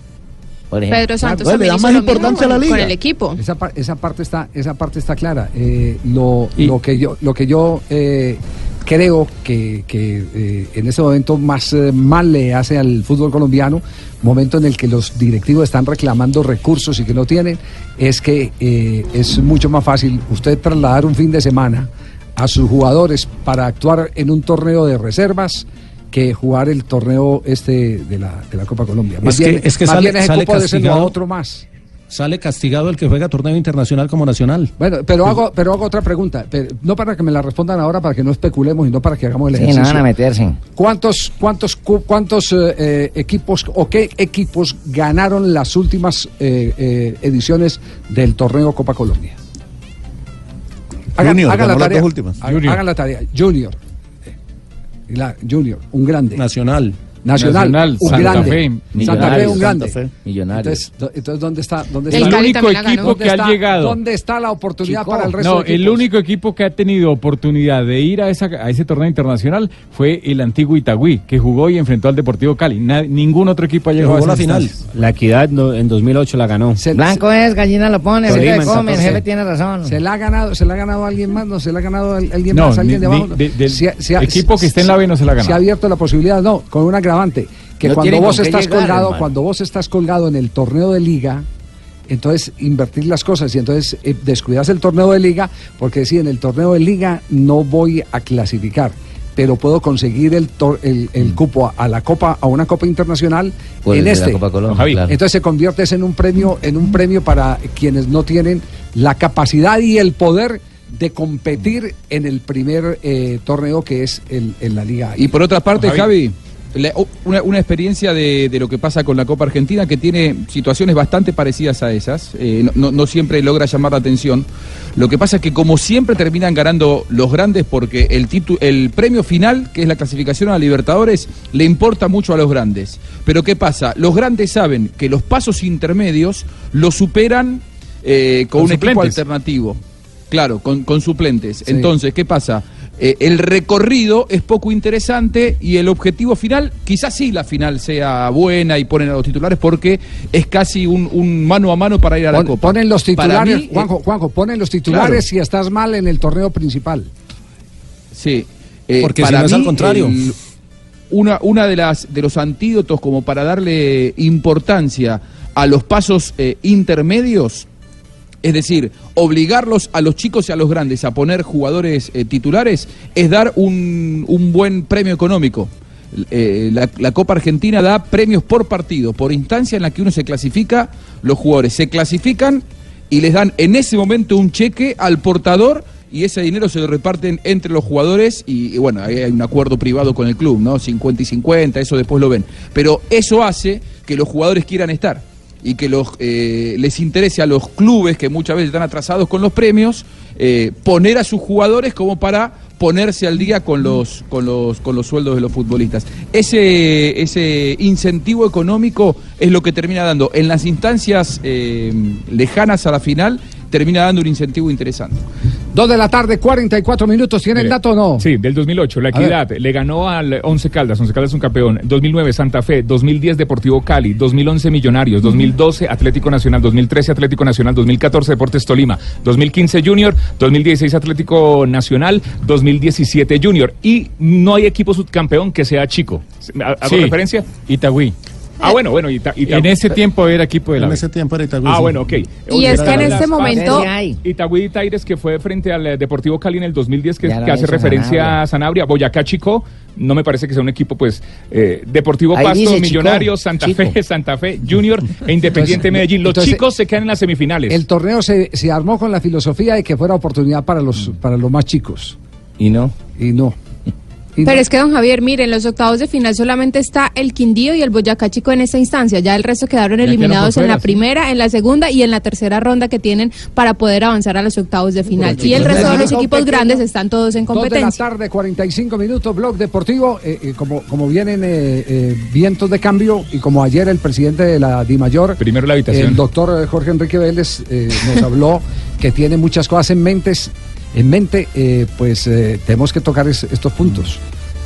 por ejemplo.
Pedro Santos
le da
hizo
más importancia a la liga.
con el equipo.
Esa, par- esa parte está esa parte está clara. Eh, lo,
Y-
lo que yo lo que yo eh, creo que, que, eh, en ese momento más eh, mal le hace al fútbol colombiano, momento en el que los directivos están reclamando recursos y que no tienen, es que eh, es mucho más fácil usted trasladar un fin de semana a sus jugadores para actuar en un torneo de reservas que jugar el torneo este de la, de la Copa Colombia. Más
Es que-
bien,
es que
más
sale-
bien no a
castigado.
otro más.
Sale castigado el que juega torneo internacional como nacional.
Bueno, pero hago, pero hago otra pregunta, pero no para que me la respondan ahora, para que no especulemos y no para que hagamos el
Sí, no
ejercicio.
van a meterse.
¿Cuántos, cuántos, cu- cuántos eh, eh, equipos o qué equipos ganaron las últimas eh, eh, ediciones del torneo Copa Colombia?
Junior, ganó
la
las
tarea.
dos últimas.
Hagan-
Junior.
hagan la tarea. Junior. Junior, un grande.
Nacional.
Nacional,
Nacional,
un
Santa
grande.
Fe.
Santa Fe, un grande.
Santa Fe. Millonarios.
Entonces, entonces, ¿dónde está? ¿Dónde
El
está
Cali
único
la
equipo que
¿Dónde
ha llegado?
dónde
¿Dónde está la oportunidad para el resto
No,
de
el único equipo que ha tenido oportunidad de ir a, esa, a ese torneo internacional fue el antiguo Itagüí, que jugó y enfrentó al Deportivo Cali. Na- ningún otro equipo ha llegado a esa instancia.
La Equidad no- en 2008 la ganó.
Blanco es, gallina lo pone, se le come, el
14.
jefe tiene razón.
¿Se la ha ganado, se la ha ganado alguien más? ¿No se la ha ganado al- alguien
No,
más? ¿Alguien
ni-
de abajo?
ni- de- del
Se se
equipo que esté en la B no se la ha ganado.
Se ha abierto la posibilidad, no, con un agravante. Que
No
cuando vos estás
llegar,
colgado,
hermano.
cuando vos estás colgado en el torneo de liga, entonces invertir las cosas y entonces eh, descuidas el torneo de liga, porque si en el torneo de liga no voy a clasificar. Pero puedo conseguir el, tor- el, el cupo a, a la copa, a una copa internacional en este.
Copa Colombia, Javi. claro.
Entonces se convierte en un premio, en un premio para quienes no tienen la capacidad y el poder de competir en el primer eh, torneo que es el, en la Liga.
Y por otra parte,
Javi.
Javi, la- una, una experiencia de, de lo que pasa con la Copa Argentina que tiene situaciones bastante parecidas a esas. eh, no, siempre logra llamar la atención. Lo que pasa es que como siempre terminan ganando los grandes porque el, titu- el premio final, que es la clasificación a Libertadores, le importa mucho a los grandes. Pero ¿qué pasa? Los grandes saben que los pasos intermedios los superan eh, con,
Con
un equipo alternativo. Claro, con, con suplentes. Entonces, ¿qué pasa? Eh, el recorrido es poco interesante y el objetivo final, quizás sí la final sea buena y ponen a los titulares porque es casi un, un mano a mano para ir a la
Pon-
Copa.
ponen los titulares,
mí,
Juanjo, Juanjo, ponen los titulares
claro.
si estás mal en el torneo principal.
Sí. eh,
Porque si
para
no es al contrario.
el- una una de las de los antídotos como para darle importancia a los pasos eh, intermedios, es decir, obligarlos a los chicos y a los grandes a poner jugadores eh, titulares, es dar un, un buen premio económico. Eh, la, Copa Argentina da premios por partido, por instancia en la que uno se clasifica, los jugadores se clasifican y les dan en ese momento un cheque al portador y ese dinero se lo reparten entre los jugadores y, bueno, ahí hay un acuerdo privado con el club, ¿no? 50 y 50, eso después lo ven. Pero eso hace que los jugadores quieran estar y que los, eh, les interese a los clubes que muchas veces están atrasados con los premios, eh, poner a sus jugadores como para ponerse al día con los, con los, con los sueldos de los futbolistas. Ese, ese incentivo económico es lo que termina dando en las instancias eh, lejanas a la final, termina dando un incentivo interesante.
Dos de la tarde, 44 minutos. ¿Tienen
Mire,
dato o no?
Sí, del 2008. La. Equidad le ganó al Once Caldas. Once Caldas es un campeón. 2009 Santa Fe. 2010 Deportivo Cali. 2011 Millonarios. 2012 Atlético Nacional. 2013 Atlético Nacional. 2014 Deportes Tolima. 2015 Junior. 2016 Atlético Nacional. 2017 Junior. Y no hay equipo subcampeón que sea chico. ¿Hago Sí. referencia?
Itagüí.
Ah, bueno, bueno. Ita- Ita-
En ese tiempo era equipo de la
En ese
tiempo era Itagüí.
Ah, bueno, ok.
Y es que en este momento-
Itagüí Taires, que fue frente al eh, Deportivo Cali en el 2010, que, que hace referencia
Sanabria.
a Sanabria. Boyacá Chico, no me parece que sea un equipo, pues, eh, Deportivo
Ahí
Pasto, Millonarios, Santa
Chico.
Fe, Santa Fe, Junior e Independiente
Entonces,
Medellín. Los
entonces,
chicos se quedan en las semifinales.
El torneo se, se armó con la filosofía de que fuera oportunidad para los, para los más chicos.
Y no.
Y no. Y
Pero
no.
es que, don Javier, mire, en los octavos de final solamente está el Quindío y el Boyacá Chico en esta instancia. Ya el resto quedaron eliminados en la primera, en la segunda y en la tercera ronda que tienen para poder avanzar a los octavos de final. Y el resto de los equipos grandes están todos en
Dos de la
competencia.
tarde, 45 minutos, blog deportivo. eh, eh, como, como vienen eh, eh, vientos de cambio y como ayer el presidente de la DIMAYOR,
Primero la habitación.
el doctor Jorge Enrique Vélez, eh, nos habló que tiene muchas cosas en, mentes, en mente, eh, pues eh, tenemos que tocar es- estos puntos.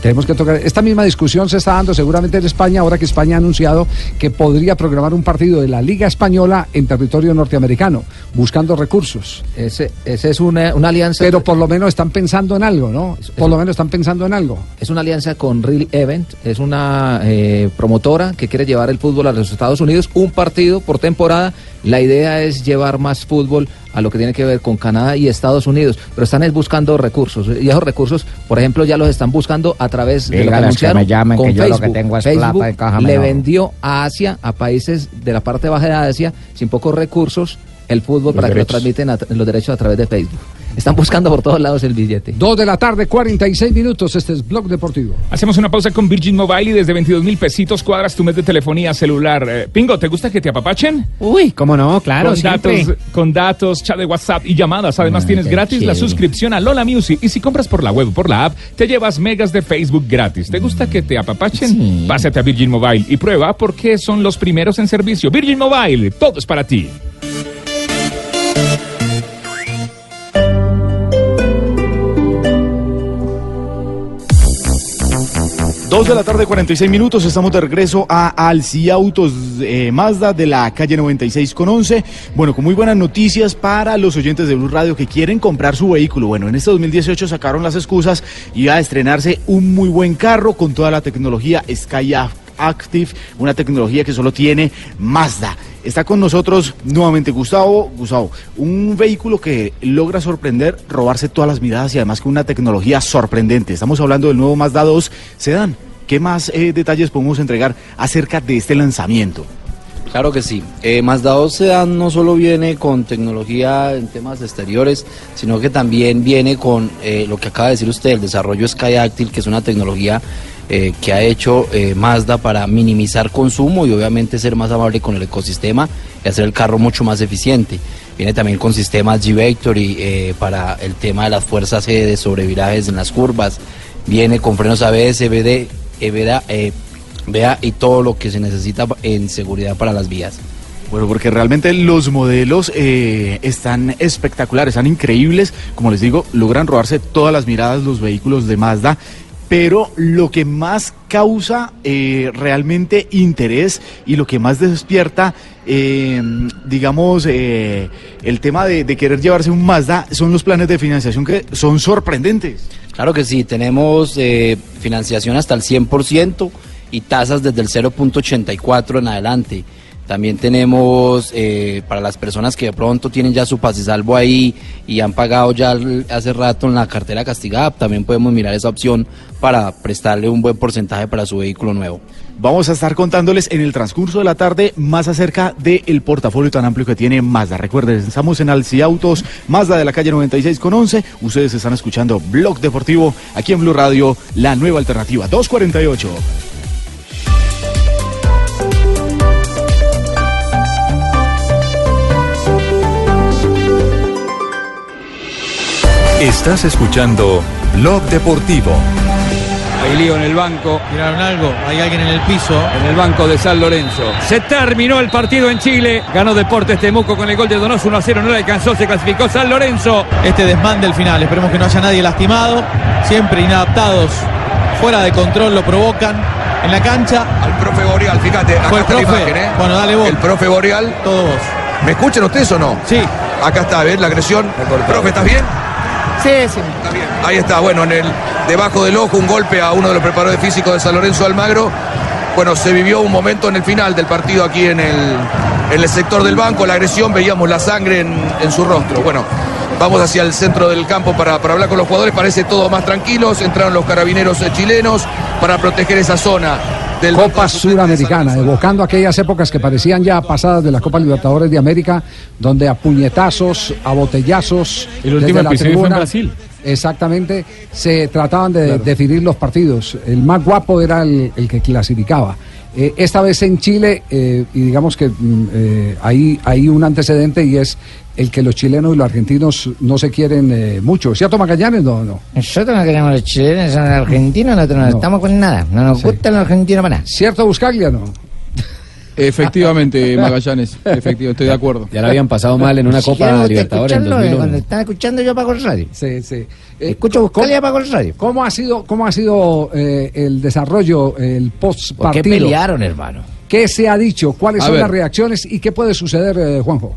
Tenemos que tocar. Esta misma discusión se está dando seguramente en España, ahora que España ha anunciado que podría programar un partido de la Liga Española en territorio norteamericano, buscando recursos.
Ese, ese es una, una alianza.
Pero por lo menos están pensando en algo, ¿no? Por lo menos están pensando en algo.
Es una alianza con Real Event, es una eh, promotora que quiere llevar el fútbol a los Estados Unidos, un partido por temporada. La idea es llevar más fútbol a lo que tiene que ver con Canadá y Estados Unidos, pero están es buscando recursos y esos recursos, por ejemplo, ya los están buscando a través de lo que
Dígales que
anunciaron
me llamen,
con
que yo lo que
Facebook.
tengo es
Facebook
plata en caja
le vendió a Asia, a países de la parte baja de Asia, sin pocos recursos, el fútbol
Los
para que lo transmiten a- los derechos a través de Facebook. Están buscando por todos lados el billete.
Dos de la tarde, 46 minutos. Este es Blog Deportivo.
Hacemos una pausa con Virgin Mobile y desde 22 mil pesitos cuadras tu mes de telefonía celular. Eh, Pingo, ¿te gusta que te apapachen?
Uy, cómo no, claro,
con
siempre.
datos, con datos, chat de WhatsApp y llamadas. Además,
Ay,
tienes gratis la suscripción a Lola Music. Y si compras por la web o por la app, te llevas megas de Facebook gratis. ¿Te gusta que te apapachen? Pásate a Virgin Mobile y prueba por qué son los primeros en servicio. Virgin Mobile, todo es para ti.
Dos de la tarde, 46 minutos. Estamos de regreso a Alci Autos eh, Mazda de la calle 96 con 11. Bueno, con muy buenas noticias para los oyentes de Blue Radio que quieren comprar su vehículo. Bueno, en este 2018 sacaron las excusas y a estrenarse un muy buen carro con toda la tecnología Sky Active, una tecnología que solo tiene Mazda. Está con nosotros nuevamente Gustavo. Gustavo, un vehículo que logra sorprender, robarse todas las miradas y además con una tecnología sorprendente. Estamos hablando del nuevo Mazda 2 Sedan. ¿Qué más eh, detalles podemos entregar acerca de este lanzamiento?
Claro que sí. Eh, Mazda 2 Sedan no solo viene con tecnología en temas exteriores, sino que también viene con eh, lo que acaba de decir usted, el desarrollo Skyactiv, que es una tecnología que ha hecho Mazda para minimizar consumo y obviamente ser más amable con el ecosistema y hacer el carro mucho más eficiente. Viene también con sistemas G-Vectory para el tema de las fuerzas G de sobrevirajes en las curvas. Viene con frenos ABS, BD, vea, eh, vea y todo lo que se necesita en seguridad para las vías.
Bueno, porque realmente los modelos eh, están espectaculares, están increíbles. Como les digo, logran robarse todas las miradas los vehículos de Mazda. Pero lo que más causa eh, realmente interés y lo que más despierta, eh, digamos, eh, el tema de, querer llevarse un Mazda son los planes de financiación que son sorprendentes.
Claro que sí, tenemos eh, financiación hasta el 100% y tasas desde el 0.84 en adelante. También tenemos eh, para las personas que de pronto tienen ya su pase salvo ahí y han pagado ya hace rato en la cartera castigada, también podemos mirar esa opción para prestarle un buen porcentaje para su vehículo nuevo.
Vamos a estar contándoles en el transcurso de la tarde más acerca del portafolio tan amplio que tiene Mazda. Recuerden, estamos en Alci Autos, Mazda de la calle 96 con 11. Ustedes están escuchando Blog Deportivo aquí en Blue Radio, la nueva alternativa 248.
Estás escuchando Blog Deportivo.
Hay lío en el banco. ¿Miraron algo? Hay alguien en el piso. En el banco de San Lorenzo. Se terminó el partido en Chile. Ganó Deportes Temuco con el gol de Donoso 1 a 0. No le alcanzó, se clasificó San Lorenzo.
Este desmán del final, esperemos que no haya nadie lastimado, siempre inadaptados, fuera de control lo provocan en la cancha.
Al profe Boreal, fíjate, acá
Fue el
está la
profe.
imagen, ¿eh?
Bueno, dale vos.
El profe Boreal.
Todo vos.
¿Me escuchan ustedes o no?
Sí.
Acá está, ¿ves la agresión? Profe, ¿estás bien?
Sí, sí.
Ahí está, bueno, en el debajo del ojo un golpe a uno de los preparadores físicos de San Lorenzo Almagro. Bueno, se vivió un momento en el final del partido aquí en el, el sector del banco, la agresión, veíamos la sangre en, su rostro. Bueno, vamos hacia el centro del campo para, para hablar con los jugadores, parece todo más tranquilos, entraron los carabineros chilenos para proteger esa zona
Copa Suramericana, evocando aquellas épocas que parecían ya pasadas de la Copa Libertadores de América, donde a puñetazos, a botellazos.
El último
desde la
episodio fue en
tribuna,
Brasil.
Exactamente, se trataban de definir los partidos. El más guapo era el, el que clasificaba. Eh, esta vez en Chile, eh, y digamos que mm, eh, hay, hay un antecedente y es el que los chilenos y los argentinos no se quieren eh, mucho. ¿Cierto, Magallanes? No, no.
Nosotros no queremos los chilenos, los argentinos, nosotros no,
No.
estamos con nada. No nos
Sí.
gustan los argentinos para nada.
¿Cierto, Buscaglia? No.
Efectivamente, Magallanes. Efectivamente, estoy de acuerdo.
Ya la habían pasado mal en una
Si
Copa
usted
Libertadores en
eh,
2001.
Cuando están escuchando yo apago el radio.
Sí, sí.
Escucho buscarle y apago el radio.
¿Cómo ha sido, cómo ha sido eh, el desarrollo, el post
¿Por qué
partido?
pelearon, hermano?
¿Qué se ha dicho? ¿Cuáles
A
son
ver.
las reacciones y qué puede suceder, eh, Juanjo?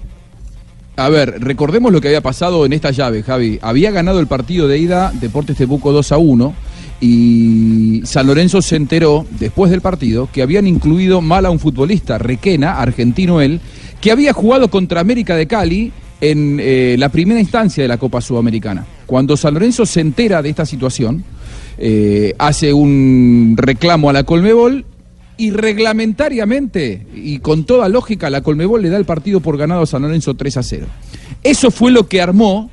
A ver, recordemos lo que había pasado en esta llave, Javi. Había ganado el partido de ida Deportes Temuco 2 a 1 y San Lorenzo se enteró después del partido que habían incluido mal a un futbolista, Requena, argentino él, que había jugado contra América de Cali en eh, la primera instancia de la Copa Sudamericana. Cuando San Lorenzo se entera de esta situación, eh, hace un reclamo a la Colmebol y reglamentariamente y con toda lógica la Colmebol le da el partido por ganado a San Lorenzo 3 a 0. Eso fue lo que armó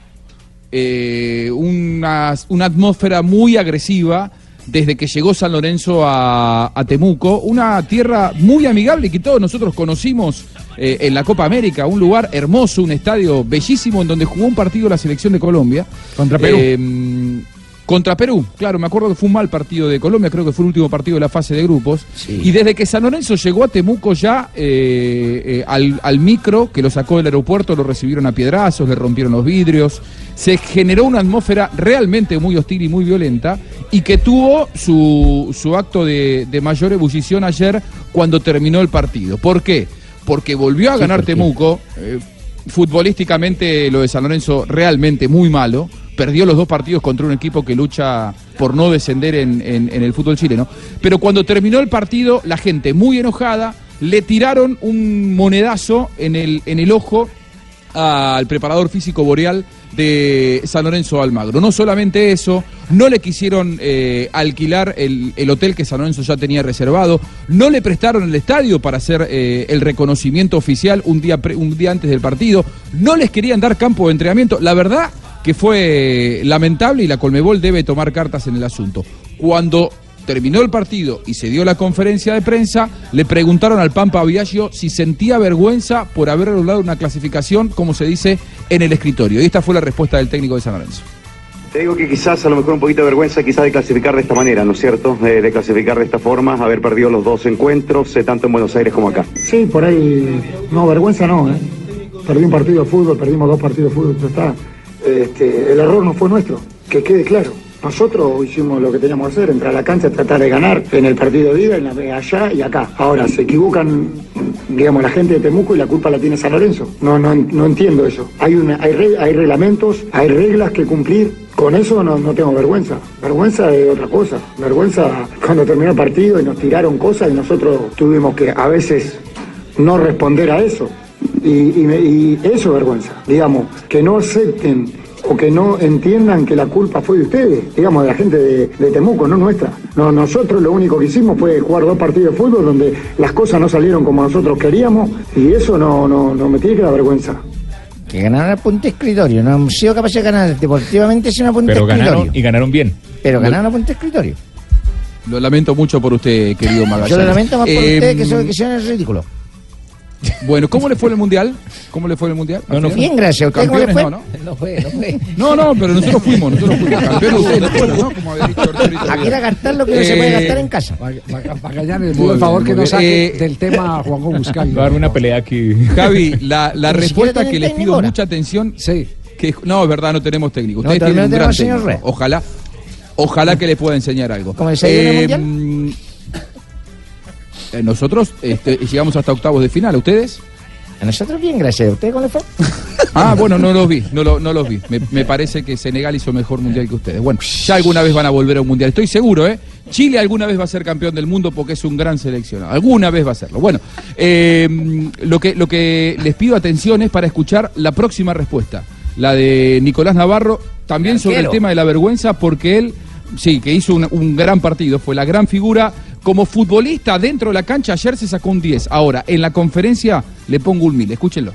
eh, una, una atmósfera muy agresiva desde que llegó San Lorenzo a, a Temuco, una tierra muy amigable que todos nosotros conocimos eh, en la Copa América, un lugar hermoso, un estadio bellísimo en donde jugó un partido la selección de Colombia.
Contra Perú.
Eh, contra Perú, claro, me acuerdo que fue un mal partido de Colombia, creo que fue el último partido de la fase de grupos. Y desde que San Lorenzo llegó a Temuco ya eh, eh, al, al micro, que lo sacó del aeropuerto, lo recibieron a piedrazos, le rompieron los vidrios. Se generó una atmósfera realmente muy hostil y muy violenta y que tuvo su, su acto de, de mayor ebullición ayer cuando terminó el partido. ¿Por qué? Porque volvió a
Sí,
ganar. Temuco. eh, futbolísticamente lo de San Lorenzo realmente muy malo. Perdió los dos partidos contra un equipo que lucha por no descender en, el fútbol chileno. Pero cuando terminó el partido, la gente muy enojada le tiraron un monedazo en el, en el ojo al preparador físico boreal de San Lorenzo Almagro. No solamente eso, no le quisieron eh, alquilar el, el hotel que San Lorenzo ya tenía reservado, no le prestaron el estadio para hacer eh, el reconocimiento oficial un día, un día antes del partido, no les querían dar campo de entrenamiento. La verdad que fue lamentable y la Colmebol debe tomar cartas en el asunto. Cuando terminó el partido y se dio la conferencia de prensa, le preguntaron al Pampa Viaggio si sentía vergüenza por haber logrado una clasificación, como se dice, en el escritorio. Y esta fue la respuesta del técnico de San Lorenzo.
Te digo que quizás a lo mejor un poquito de vergüenza quizás de clasificar de esta manera, ¿no es cierto? Eh, de clasificar de esta forma, haber perdido los dos encuentros, eh, tanto en Buenos Aires como acá.
Sí, por ahí, no, vergüenza no, ¿eh? Perdí un partido de fútbol, perdimos dos partidos de fútbol, ya está. Este, el error no fue nuestro, que quede claro. Nosotros hicimos lo que teníamos que hacer, entrar a la cancha, tratar de ganar en el partido de ida, en la, allá y acá. Ahora, se equivocan, digamos, la gente de Temuco y la culpa la tiene San Lorenzo. No, no, no entiendo eso. Hay, una, hay, re- hay reglamentos, hay reglas que cumplir. Con eso no, no tengo vergüenza. Vergüenza de otra cosa. Vergüenza cuando terminó el partido y nos tiraron cosas y nosotros tuvimos que a veces no responder a eso. Y, y me- y eso es vergüenza. Digamos, que no acepten o que no entiendan que la culpa fue de ustedes, digamos, de la gente de, de Temuco, no nuestra. No, nosotros lo único que hicimos fue jugar dos partidos de fútbol donde las cosas no salieron como nosotros queríamos y eso no, no, no me tiene que dar vergüenza.
Que ganaron a punto escritorio. No hemos sido capaces de ganar deportivamente sin a punto de
Pero
escritorio.
ganaron y ganaron bien.
Pero ganaron a punto escritorio.
Lo lamento mucho por usted, querido Magallanes.
Yo lo lamento más por
Eh,
ustedes que son, que son el ridículo.
Bueno, ¿cómo le fue el Mundial? ¿Cómo le fue el Mundial?
No, no fue. Bien, gracias. ¿A usted cómo le
Campeones
fue?
no, ¿no?
No fue, no fue.
No, no, pero nosotros fuimos, nosotros fuimos. Campeones ustedes no. Como había dicho
Aquí era gastar lo que no se
Eh,
puede gastar en casa.
Magallanes, le el favor que
muy
no
bien.
saque
Eh,
del tema a Juanjo Buscalia.
Va a haber una pelea aquí.
Javi, la, respuesta que les
técnico
pido mucha atención.
Sí.
Que, no, es verdad, no tenemos técnico. Ustedes tienen un
tenemos
gran técnico. Ojalá, ojalá que les pueda enseñar algo.
¿Cómo les ha ido en el Mundial?
Eh, nosotros este, llegamos hasta octavos de final. ¿Ustedes?
A nosotros bien, gracias. ¿A usted cómo le fue?
Ah, bueno, no los vi, no, lo- no los vi. Me, me parece que Senegal hizo mejor mundial que ustedes. Bueno, ya alguna vez van a volver a un mundial, estoy seguro, ¿eh? Chile alguna vez va a ser campeón del mundo porque es un gran seleccionado. Alguna vez va a serlo. Bueno, eh, lo, que, lo que les pido atención es para escuchar la próxima respuesta. La de Nicolás Navarro, también sobre el tema de la vergüenza, porque él, sí, que hizo un, un gran partido, fue la gran figura. Como futbolista dentro de la cancha, ayer se sacó un 10. Ahora, en la conferencia le pongo un 1000. Escúchenlo.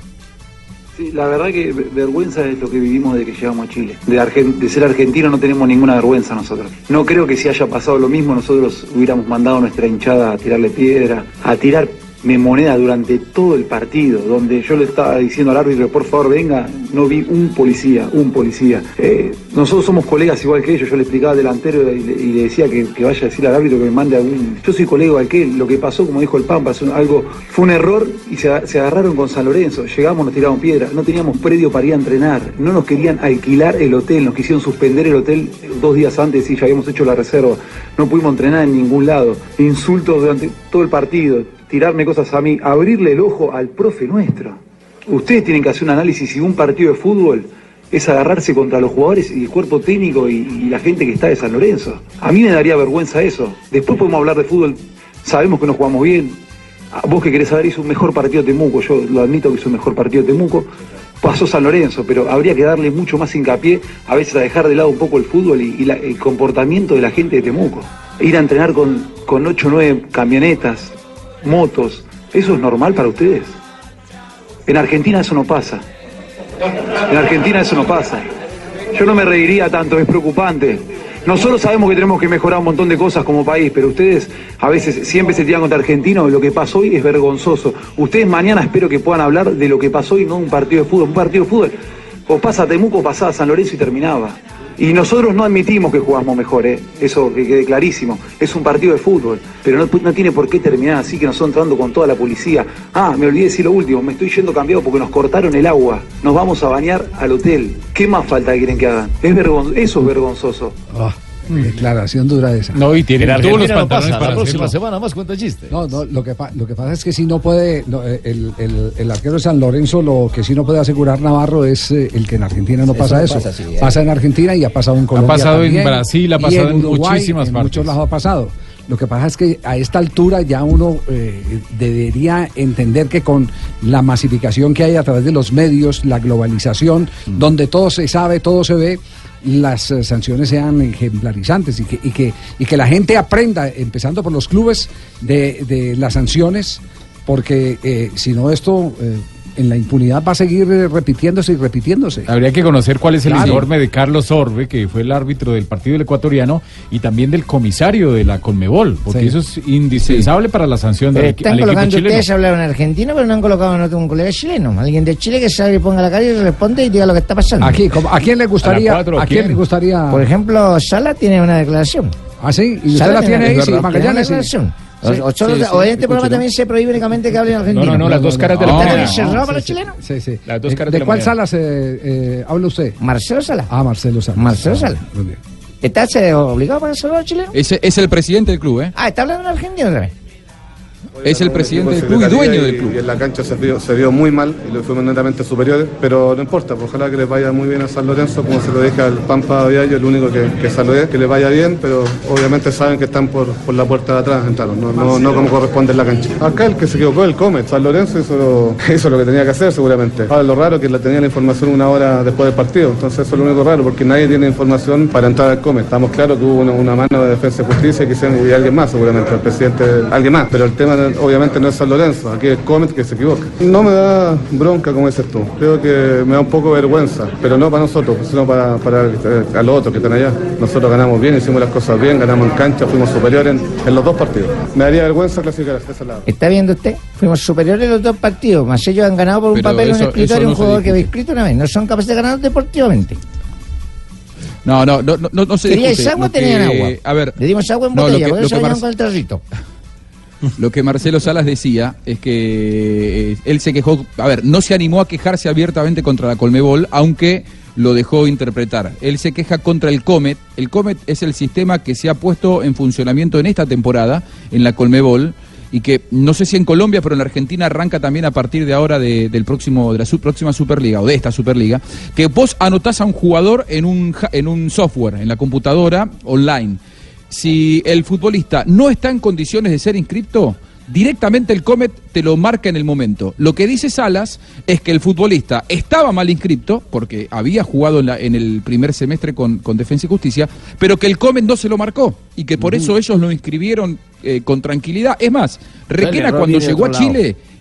Sí, la verdad que ve- vergüenza es lo que vivimos de que llegamos a Chile. De, de ser argentino no tenemos ninguna vergüenza nosotros. No creo que si haya pasado lo mismo nosotros hubiéramos mandado a nuestra hinchada a tirarle piedra, a tirar me moneda durante todo el partido, donde yo le estaba diciendo al árbitro, por favor venga, no vi un policía, un policía. Eh, nosotros somos colegas igual que ellos, yo le explicaba al delantero y le, decía que, vaya a decirle al árbitro que me mande algún... Yo soy colega igual que lo que pasó, como dijo el Pampa, algo, fue un error y se, se agarraron con San Lorenzo, llegamos, nos tiraron piedra, no teníamos predio para ir a entrenar, no nos querían alquilar el hotel, nos quisieron suspender el hotel dos días antes y ya habíamos hecho la reserva, no pudimos entrenar en ningún lado, insultos durante todo el partido, tirarme cosas a mí, abrirle el ojo al profe nuestro. Ustedes tienen que hacer un análisis si un partido de fútbol es agarrarse contra los jugadores y el cuerpo técnico y, la gente que está de San Lorenzo. A mí me daría vergüenza eso. Después podemos hablar de fútbol, sabemos que no jugamos bien. Ah, Vos que querés saber, hizo un mejor partido Temuco, yo lo admito que hizo un mejor partido Temuco. Pasó San Lorenzo, pero habría que darle mucho más hincapié a veces a dejar de lado un poco el fútbol y, el comportamiento de la gente de Temuco. Ir a entrenar con, con 8 o 9 camionetas, motos, ¿eso es normal para ustedes? En Argentina eso no pasa. En Argentina eso no pasa. Yo no me reiría tanto, es preocupante. Nosotros sabemos que tenemos que mejorar un montón de cosas como país, pero ustedes a veces siempre se tiran contra argentinos. Lo que pasó hoy es vergonzoso. Ustedes mañana espero que puedan hablar de lo que pasó hoy, no un partido de fútbol. Un partido de fútbol, o pasa Temuco, pasaba a San Lorenzo y terminaba. Y nosotros no admitimos que jugamos mejor, ¿eh? eso que quede clarísimo. Es un partido de fútbol, pero no, no tiene por qué terminar así que nosotros entrando con toda la policía. Ah, me olvidé decir lo último, me estoy yendo cambiado porque nos cortaron el agua. Nos vamos a bañar al hotel. ¿Qué más falta quieren que hagan? Es vergon eso es vergonzoso.
Ah, declaración dura esa.
No, y tiene
En
todos los pantalones
pasa,
para
la próxima semana más cuenta chiste.
No, no, lo que, lo que pasa es que si no puede, no, eh, el, el- el arquero de San Lorenzo, lo que sí no puede asegurar Navarro es eh, el que en Argentina no
Eso
pasa
no
eso.
pasa, sí, eh.
pasa en Argentina y ha pasado en Colombia
pasado en Brasil, ha pasado en
Uruguay,
muchísimas
en
partes.
muchos lados ha pasado. Lo que pasa es que a esta altura ya uno eh, debería entender que con la masificación que hay a través de los medios, la globalización,
Mm.
donde todo se sabe, todo se ve, las eh, sanciones sean ejemplarizantes y que, y, que, y que la gente aprenda, empezando por los clubes, de, de las sanciones, porque eh, si no esto eh, en la impunidad va a seguir eh, repitiéndose y repitiéndose.
Habría que conocer cuál es el
Claro.
informe de Carlos Orbe, que fue el árbitro del partido del ecuatoriano, y también del comisario de la Conmebol, porque
Sí.
eso es indispensable para la sanción del
Pero
equi-
están
al equipo
colocando
chileno.
ustedes, hablaron argentino, pero no han colocado a un colega chileno. Alguien de Chile que sabe y ponga la cara y responde y diga lo que está pasando.
Aquí, ¿cómo- ¿a quién le gustaría?
¿A cuatro,
¿A quién
quién?
le gustaría?
Por ejemplo, Sala tiene una declaración.
¿Ah, sí? ¿Y usted
Sala
la tiene ahí? Sí. Magallanes,
Tiene una
sí. Sí,
O- o solo-
sí, sí,
o en este programa
¿no?
también se prohíbe únicamente que hablen argentino.
No, no, no, las dos caras de la
¿Está
moneda.
para los
sí,
chilenos?
Sí, sí.
Las dos
¿De,
caras
de
de la
cuál sala se, eh, habla usted?
Marcelo Sala.
Ah, Marcelo Sala.
Marcelo Sala.
Muy bien.
¿Estás eh, obligado para saludar a los chilenos?
Ese es el presidente del club, ¿eh?
Ah, está hablando en argentino otra vez.
Es el presidente del club y dueño del club.
Y en la cancha se vio, se vio muy mal y lo fuimos netamente superiores, pero no importa, pues ojalá que les vaya muy bien a San Lorenzo, como se lo dije al Pampa Viallo, el único que, que saludé, que les vaya bien, pero obviamente saben que están por, por la puerta de atrás, entraron, no, no, no como corresponde en la cancha. Acá el que se equivocó, el Comet, San Lorenzo hizo lo, hizo lo que tenía que hacer seguramente. Ahora lo raro es que la tenía la información una hora después del partido, entonces eso es lo único raro, porque nadie tiene información para entrar al Comet. Estamos claros que hubo una, una mano de defensa y justicia que hicieron- y alguien más seguramente, el presidente, alguien más, pero el tema obviamente no es San Lorenzo, aquí es Comet que se equivoca. No me da bronca como dices tú, creo que me da un poco de vergüenza, pero no para nosotros, sino para, para a los otros que están allá. Nosotros ganamos bien, hicimos las cosas bien, ganamos en cancha, fuimos superiores en, en los dos partidos. Me daría vergüenza clasificar a ese lado.
¿Está viendo usted? Fuimos superiores en los dos partidos, más ellos han ganado por un
Pero
papel,
eso-
un escritorio,
no
un jugador que había escrito una vez. No son capaces de ganar deportivamente.
No, no, no, no, no se
¿Queríais
discute.
agua o
Lo que-
tenían agua?
A ver,
Le dimos agua en
No, lo
botella,
que-
por
lo
eso
que Marce-
con el tarrito.
Lo que Marcelo Salas decía es que eh, él se quejó, a ver, no se animó a quejarse abiertamente contra la Colmebol, aunque lo dejó interpretar. Él se queja contra el Comet. El Comet es el sistema que se ha puesto en funcionamiento en esta temporada en la Colmebol y que no sé si en Colombia, pero en Argentina arranca también a partir de ahora de, del próximo de la su- próxima Superliga o de esta Superliga, que vos anotás a un jugador en un en un software, en la computadora online. Si el futbolista no está en condiciones de ser inscripto, directamente el Comet te lo marca en el momento. Lo que dice Salas es que el futbolista estaba mal inscripto, porque había jugado en, la- en el primer semestre con, con Defensa y Justicia, pero que el Comet no se lo marcó y que por eso ellos lo inscribieron eh, con tranquilidad. Es más, Requena cuando llegó a
lado.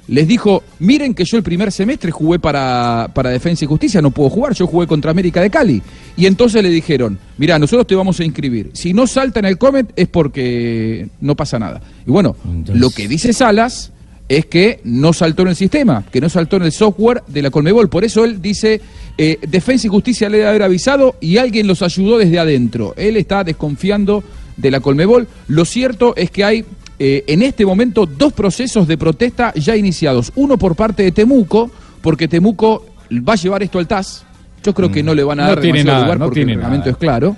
Les dijo, miren que yo el primer semestre jugué para, para Defensa y Justicia, no puedo jugar, yo jugué contra América de Cali. Y entonces le dijeron, mira, nosotros te vamos a inscribir. Si no salta en el Comet es porque no pasa nada. Y bueno, lo que dice Salas es que no saltó en el sistema, que no saltó en el software de la Colmebol. Por eso él dice, eh, Defensa y Justicia le debe haber avisado y alguien los ayudó desde adentro. Él está desconfiando de la Colmebol. Lo cierto es que hay eh, en este momento dos procesos de protesta ya iniciados. Uno por parte de Temuco, porque Temuco va a llevar esto al TAS. Yo creo que no le van a
No
dar
tiene
demasiado
nada,
lugar
no
porque
tiene
el reglamento
nada.
es claro.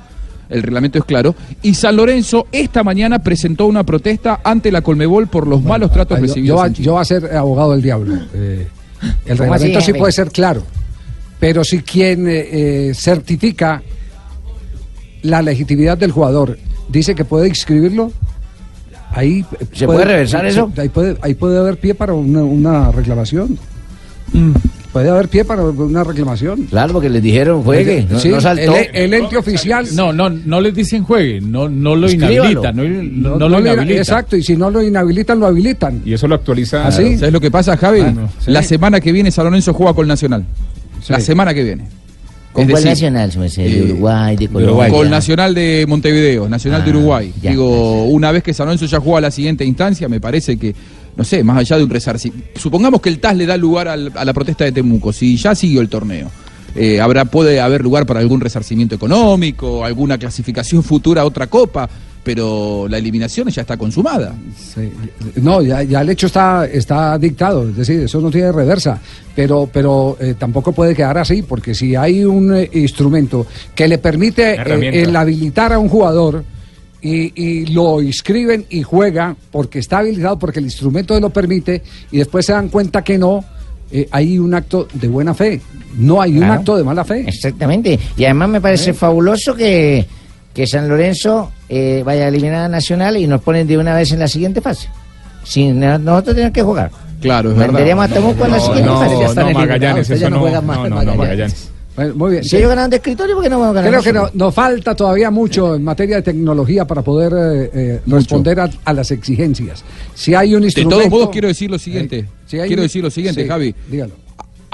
El reglamento es claro. Y San Lorenzo esta mañana presentó una protesta ante la Colmebol por los malos tratos
Yo,
recibidos.
yo,
en Chile.
yo voy a ser abogado del diablo. Eh, el
¿Cómo
reglamento sí puede ser claro, pero si quien eh, eh, certifica la legitimidad del jugador dice que puede inscribirlo, ahí
¿Se puede reversar eso?
Ahí puede, ahí puede haber pie para una, una reclamación.
Mm.
Puede haber pie para una reclamación.
Claro, porque les dijeron juegue, no,
Sí,
no saltó.
el, el ente oficial.
No, no, no les dicen juegue, no, no lo
Escríbalo.
inhabilitan, no, no,
No,
no
no
lo inhabilitan.
Exacto, y si no lo inhabilitan, lo habilitan.
Y eso lo actualiza.
¿Así?
¿Sabes lo que pasa, Javi?
Sí.
La semana que viene San Lorenzo juega con Nacional. La semana que viene.
¿Con cuál
decir,
nacional, su merced? ¿De
eh,
Uruguay, de Colombia?
Con Nacional de Montevideo, Nacional de
Ah,
Uruguay.
ya,
Digo, una vez que San Lorenzo ya jugó a la siguiente instancia, me parece que, no sé, más allá de un resarcimiento. Supongamos que el TAS le da lugar al- a la protesta de Temuco, si ya siguió el torneo. eh, habrá, puede haber lugar para algún resarcimiento económico, alguna clasificación futura a otra copa, pero la eliminación ya está consumada.
Sí. No, ya, ya el hecho está, está dictado, es decir, eso no tiene reversa, pero, pero eh, tampoco puede quedar así, porque si hay un eh, instrumento que le permite eh, el habilitar a un jugador y, y lo inscriben y juega porque está habilitado, porque el instrumento lo permite, y después se dan cuenta que no, eh, hay un acto de buena fe, no hay un acto de mala fe.
Exactamente. Y además me parece fabuloso que, que San Lorenzo eh, vaya a eliminar a Nacional y nos ponen de una vez en la siguiente fase. Sin nosotros tener que jugar.
Claro, es
Mandaríamos a Temuco en la
No,
siguiente
no,
fase.
no,
Ya están eliminados,
Magallanes, eso
ya no
no,
juegan más
no, no, no,
Magallanes.
Magallanes.
Bueno, muy bien.
Si ellos ganan de escritorio, ¿por qué no vamos a ganar
Creo que no- nos falta todavía mucho en materia de tecnología para poder eh, eh, responder a, a las exigencias. Si hay un
De
instrumento...
todos modos, quiero decir lo siguiente.
Eh, si hay
quiero
un-
decir lo siguiente,
sí,
Javi.
Dígalo.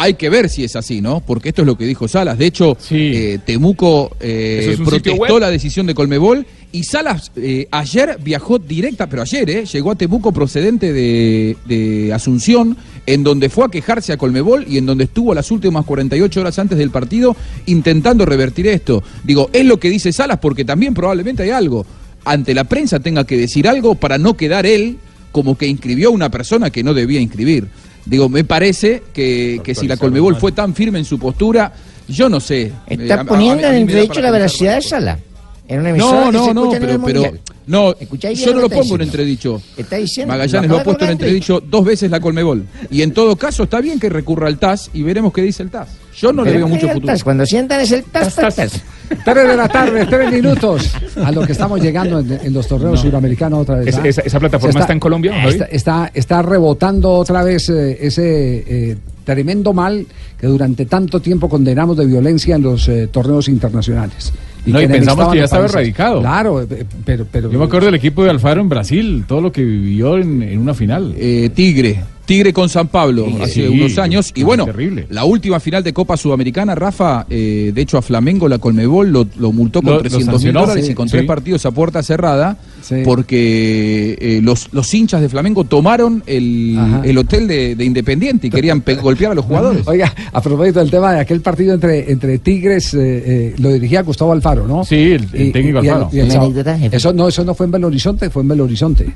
Hay que ver si es así, ¿no? Porque esto es lo que dijo Salas. De hecho, eh, Temuco eh,
¿Eso es un sitio
protestó la decisión de Colmebol y Salas eh, ayer viajó directa, pero ayer, ¿eh? Llegó a Temuco procedente de, de Asunción, en donde fue a quejarse a Colmebol y en donde estuvo las últimas 48 horas antes del partido intentando revertir esto. Digo, es lo que dice Salas porque también probablemente hay algo. Ante la prensa tenga que decir algo para no quedar él como que inscribió a una persona que no debía inscribir. Digo, me parece que, que si la Colmebol fue tan firme en su postura, yo no sé. Eh, a-
Está
a-
poniendo
a
en
da
entredicho
para
la veracidad de Sala. En una emisora
No,
que
no,
se
no,
a
pero, pero. No,
¿Escucháis bien
yo no
lo
pongo en entredicho.
Está diciendo.
Magallanes
lo
lo ha puesto en entredicho dos veces la Colmebol. Y en todo caso está bien que recurra al TAS y veremos qué dice el TAS. Yo no le veo mucho futuro.
tas, Cuando sientan es el tas, tas, tas.
Tres de la tarde, tres minutos. A lo que estamos llegando en, en los torneos suramericanos otra vez.
¿Esa-
¿ah?
esa- esa plataforma está en Colombia, Javi?
Está, está, está rebotando otra vez eh, ese eh, tremendo mal que durante tanto tiempo condenamos de violencia en los eh, torneos internacionales.
No, y
que
pensamos que ya estaba erradicado.
Claro, eh, pero, pero
Yo me acuerdo del equipo de Alfaro en Brasil, todo lo que vivió en, en una final.
Eh, Tigre. Tigre con San Pablo
Sí,
hace
sí,
unos años. Y
no,
bueno,
terrible.
la última final de Copa Sudamericana, Rafa, eh, de hecho a Flamengo la Colmebol lo, lo multó con
Lo- lo
300 mil dólares
sí,
y con
sí.
tres partidos a puerta cerrada,
Sí.
porque eh, los, los hinchas de Flamengo tomaron el, el hotel de, de Independiente y querían pe- golpear a los jugadores.
Oiga, a propósito del tema de aquel partido entre, entre Tigres, eh, eh, lo dirigía Gustavo Alfaro, ¿no?
Sí, el- el técnico
y
Alfaro.
y el
anécdota,
eso no, eso no fue en Belo Horizonte, fue en Belo Horizonte.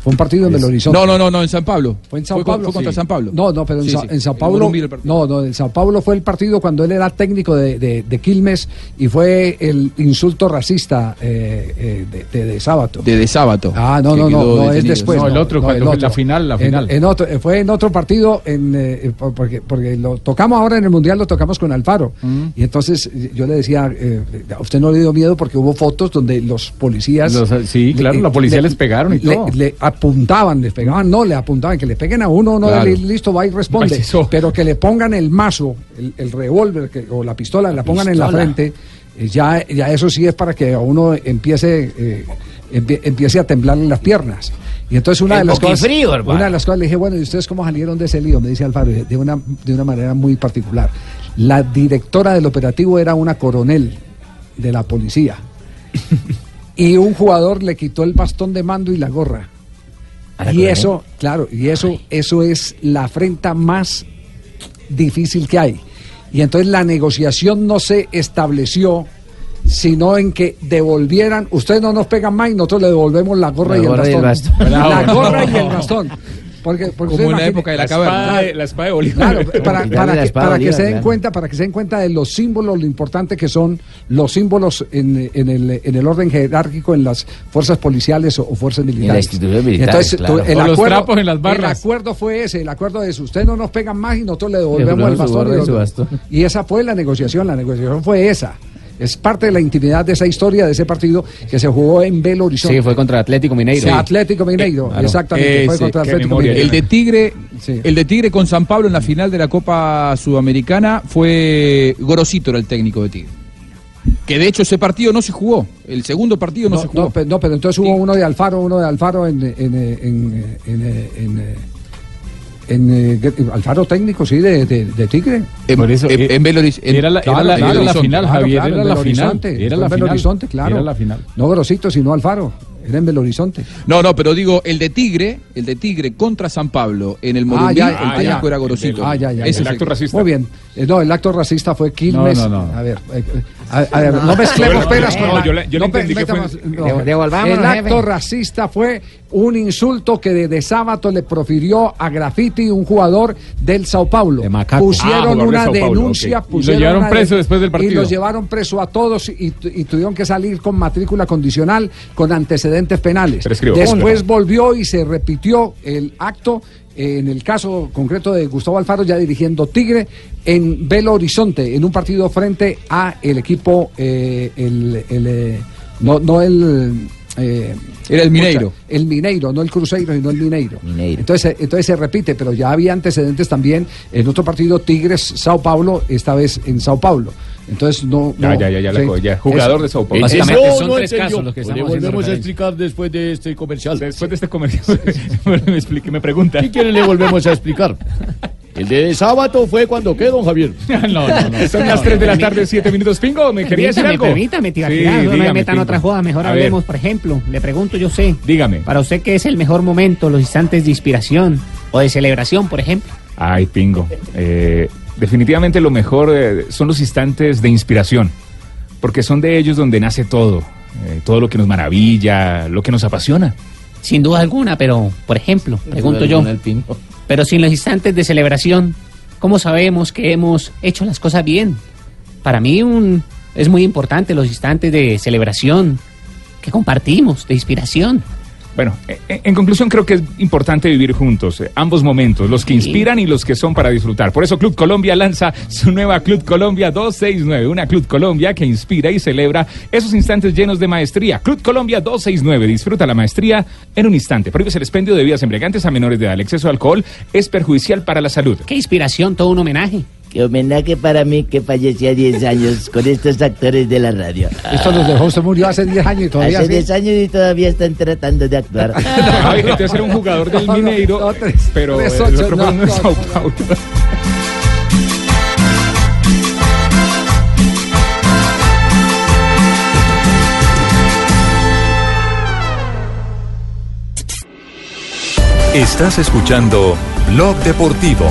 Fue un partido en Belo Horizonte.
No, no, no, no, en San Pablo.
Fue en Sao
con- Fue contra
Sí.
San Pablo.
No, no, pero en,
Sí,
Sa-
sí.
en Sao
En
Paulo.
Morumbi el partido.
No, no, en Sao Paulo fue el partido cuando él era técnico de, de- de Quilmes y fue el insulto racista eh, eh, de, de, de Sábato.
De, de sábado.
Ah, no, no, no, no, es después.
No, el otro, cuando fue la final, la final.
En, otro, fue en otro partido, en, eh, por- porque, porque lo tocamos ahora en el Mundial, lo tocamos con Alfaro.
Mm.
Y entonces yo le decía, eh, a usted no le dio miedo porque hubo fotos donde los policías...
Los- sí, claro, la policía les pegaron y
le-
todo.
Le apuntaban, les pegaban, no, le apuntaban, que le peguen a uno, no,
Claro.
le- listo, va y responde. Pero que le pongan el mazo, el, el revólver o la pistola, la pongan en la frente, eh, ya, ya eso sí es para que a uno empiece, eh, empie- empiece a temblarle las piernas. Y entonces una de las cosas,
hermano.
una de las cosas le dije, bueno, ¿y ustedes cómo salieron de ese lío? Me dice Alfaro, de una, de una manera muy particular. La directora del operativo era una coronel de la policía. y un jugador le quitó el bastón de mando y la gorra.
¿A la
Y eso, claro, y eso, eso es la afrenta más difícil que hay. Y entonces la negociación no se estableció sino en que devolvieran, ustedes no nos pegan más y nosotros le devolvemos la gorra,
La
y,
gorra y
el bastón. La gorra y el bastón. Porque, porque
Como en la época de la
espada
caverna.
de- la espada de Bolívar.
Claro, para, para
la
que,
espada
para
a
que
Bolívar,
se den
claro.
cuenta, para que se den cuenta de los símbolos, lo importante que son los símbolos en, en el, en el orden jerárquico en las fuerzas policiales o, o fuerzas militares.
militares,
Entonces,
claro.
el
O los
acuerdo,
trapos en las barras.
El acuerdo fue ese, el acuerdo de eso. Ustedes no nos pegan más y nosotros le devolvemos el bastón.
Y
esa fue la negociación, la negociación fue esa. Es parte de la intimidad de esa historia, de ese partido que se jugó en Belo Horizonte.
Sí, fue contra Atlético Mineiro.
Sí, Atlético Mineiro,
claro.
exactamente, fue
Ese,
contra Atlético. Mineiro.
El de Tigre,
Sí.
el de Tigre con San Pablo en la final de la Copa Sudamericana fue Gorosito era el técnico de Tigre. Que de hecho ese partido no se jugó. El segundo partido no,
No,
se jugó.
no, pe- no, pero entonces hubo uno de Alfaro, uno de Alfaro en, en, en, en, en, En eh, Alfaro técnico, sí, de, de, de Tigre.
En, en- en Belo Horiz- en-
Era la,
Claro,
era la-
claro,
era la
claro,
final,
claro,
Javier.
claro,
era
en
la
Belo
final.
Horizonte,
Era la
en Belo
final.
Horizonte, claro.
Era la final.
No Grosito, sino Alfaro. Era en Belo Horizonte.
No, no, pero digo, el de Tigre, el de Tigre contra San Pablo en el Morumbí,
ya,
el
ah,
técnico
ya.
era Gorosito.
Ah, ya, ya,
Ese
ya.
es el-
Muy bien. Eh, no, el acto racista fue Quilmes.
No, no, no.
A ver, eh, eh, a, a ver, no mezclemos peras con
yo yo
no
entendí que fue-
devolvámonos,
El acto
jefe.
racista fue un insulto que de, de sábado le profirió a Graffiti, un jugador del Sao Paulo.
Ah,
Pusieron
de
una denuncia.
ok. Y lo llevaron preso
de-
después del
Y
partido.
los llevaron preso a todos y, y tuvieron que salir con matrícula condicional con antecedentes penales.
Prescribo.
Después volvió y se repitió el acto. En el caso concreto de Gustavo Alfaro, ya dirigiendo Tigre en Belo Horizonte, en un partido frente a el equipo, eh, el, el, eh, no, no el. eh,
Era el Mineiro.
El Mineiro, no el Cruzeiro, sino el Mineiro. Entonces, eh, entonces se repite, pero ya había antecedentes también en otro partido, Tigres, Sao Paulo, esta vez en Sao Paulo. Entonces, no.
Ya,
no,
ya, ya, ya la
sí.
ya. Jugador
Eso.
de Sao Paulo.
Básicamente
Eso
son
no
tres
entendió.
casos los que
Le
estamos haciendo
volvemos a explicar después de este comercial.
Después de este comercial, me explique, me pregunta.
¿Qué quiere le volvemos a explicar? El de sábado fue cuando qué, don Javier.
No, no, no. Son las 3 de la tarde, 7 minutos. Pingo, ¿me quería decir algo?
permítame, tía,
Sí,
no me metan
Pingo.
otra joda, mejor
A ver,
hablemos, por ejemplo, le pregunto yo sé,
Dígame.
para usted qué es el mejor momento, los instantes de inspiración o de celebración, por ejemplo.
Ay, Pingo. Eh, definitivamente lo mejor eh, son los instantes de inspiración, porque son de ellos donde nace todo, eh, todo lo que nos maravilla, lo que nos apasiona.
Sin duda alguna, pero, por ejemplo, pregunto yo, pero sin los instantes de celebración, ¿cómo sabemos que hemos hecho las cosas bien? Para mí un, es muy importante los instantes de celebración que compartimos, de inspiración.
Bueno, en, en conclusión creo que es importante vivir juntos, eh, ambos momentos, los que inspiran y los que son para disfrutar. Por eso Club Colombia lanza su nueva Club Colombia 269, una Club Colombia que inspira y celebra esos instantes llenos de maestría. Club Colombia 269, disfruta la maestría en un instante. Prohíbes el expendio de bebidas embriagantes a menores de edad. El exceso de alcohol es perjudicial para la salud.
Qué inspiración, todo un homenaje.
Qué homenaje para mí que fallecí a 10 años con estos actores de la radio.
Esto nos dejó, usted murió hace 10 años y todavía
Hace
sí.
10 años y todavía están tratando de actuar.
Ay, entonces era un jugador del Mineiro, pero
tres,
el otro
no,
fue uno de
no,
Sao
no.
Paulo.
Estás escuchando Blog Deportivo.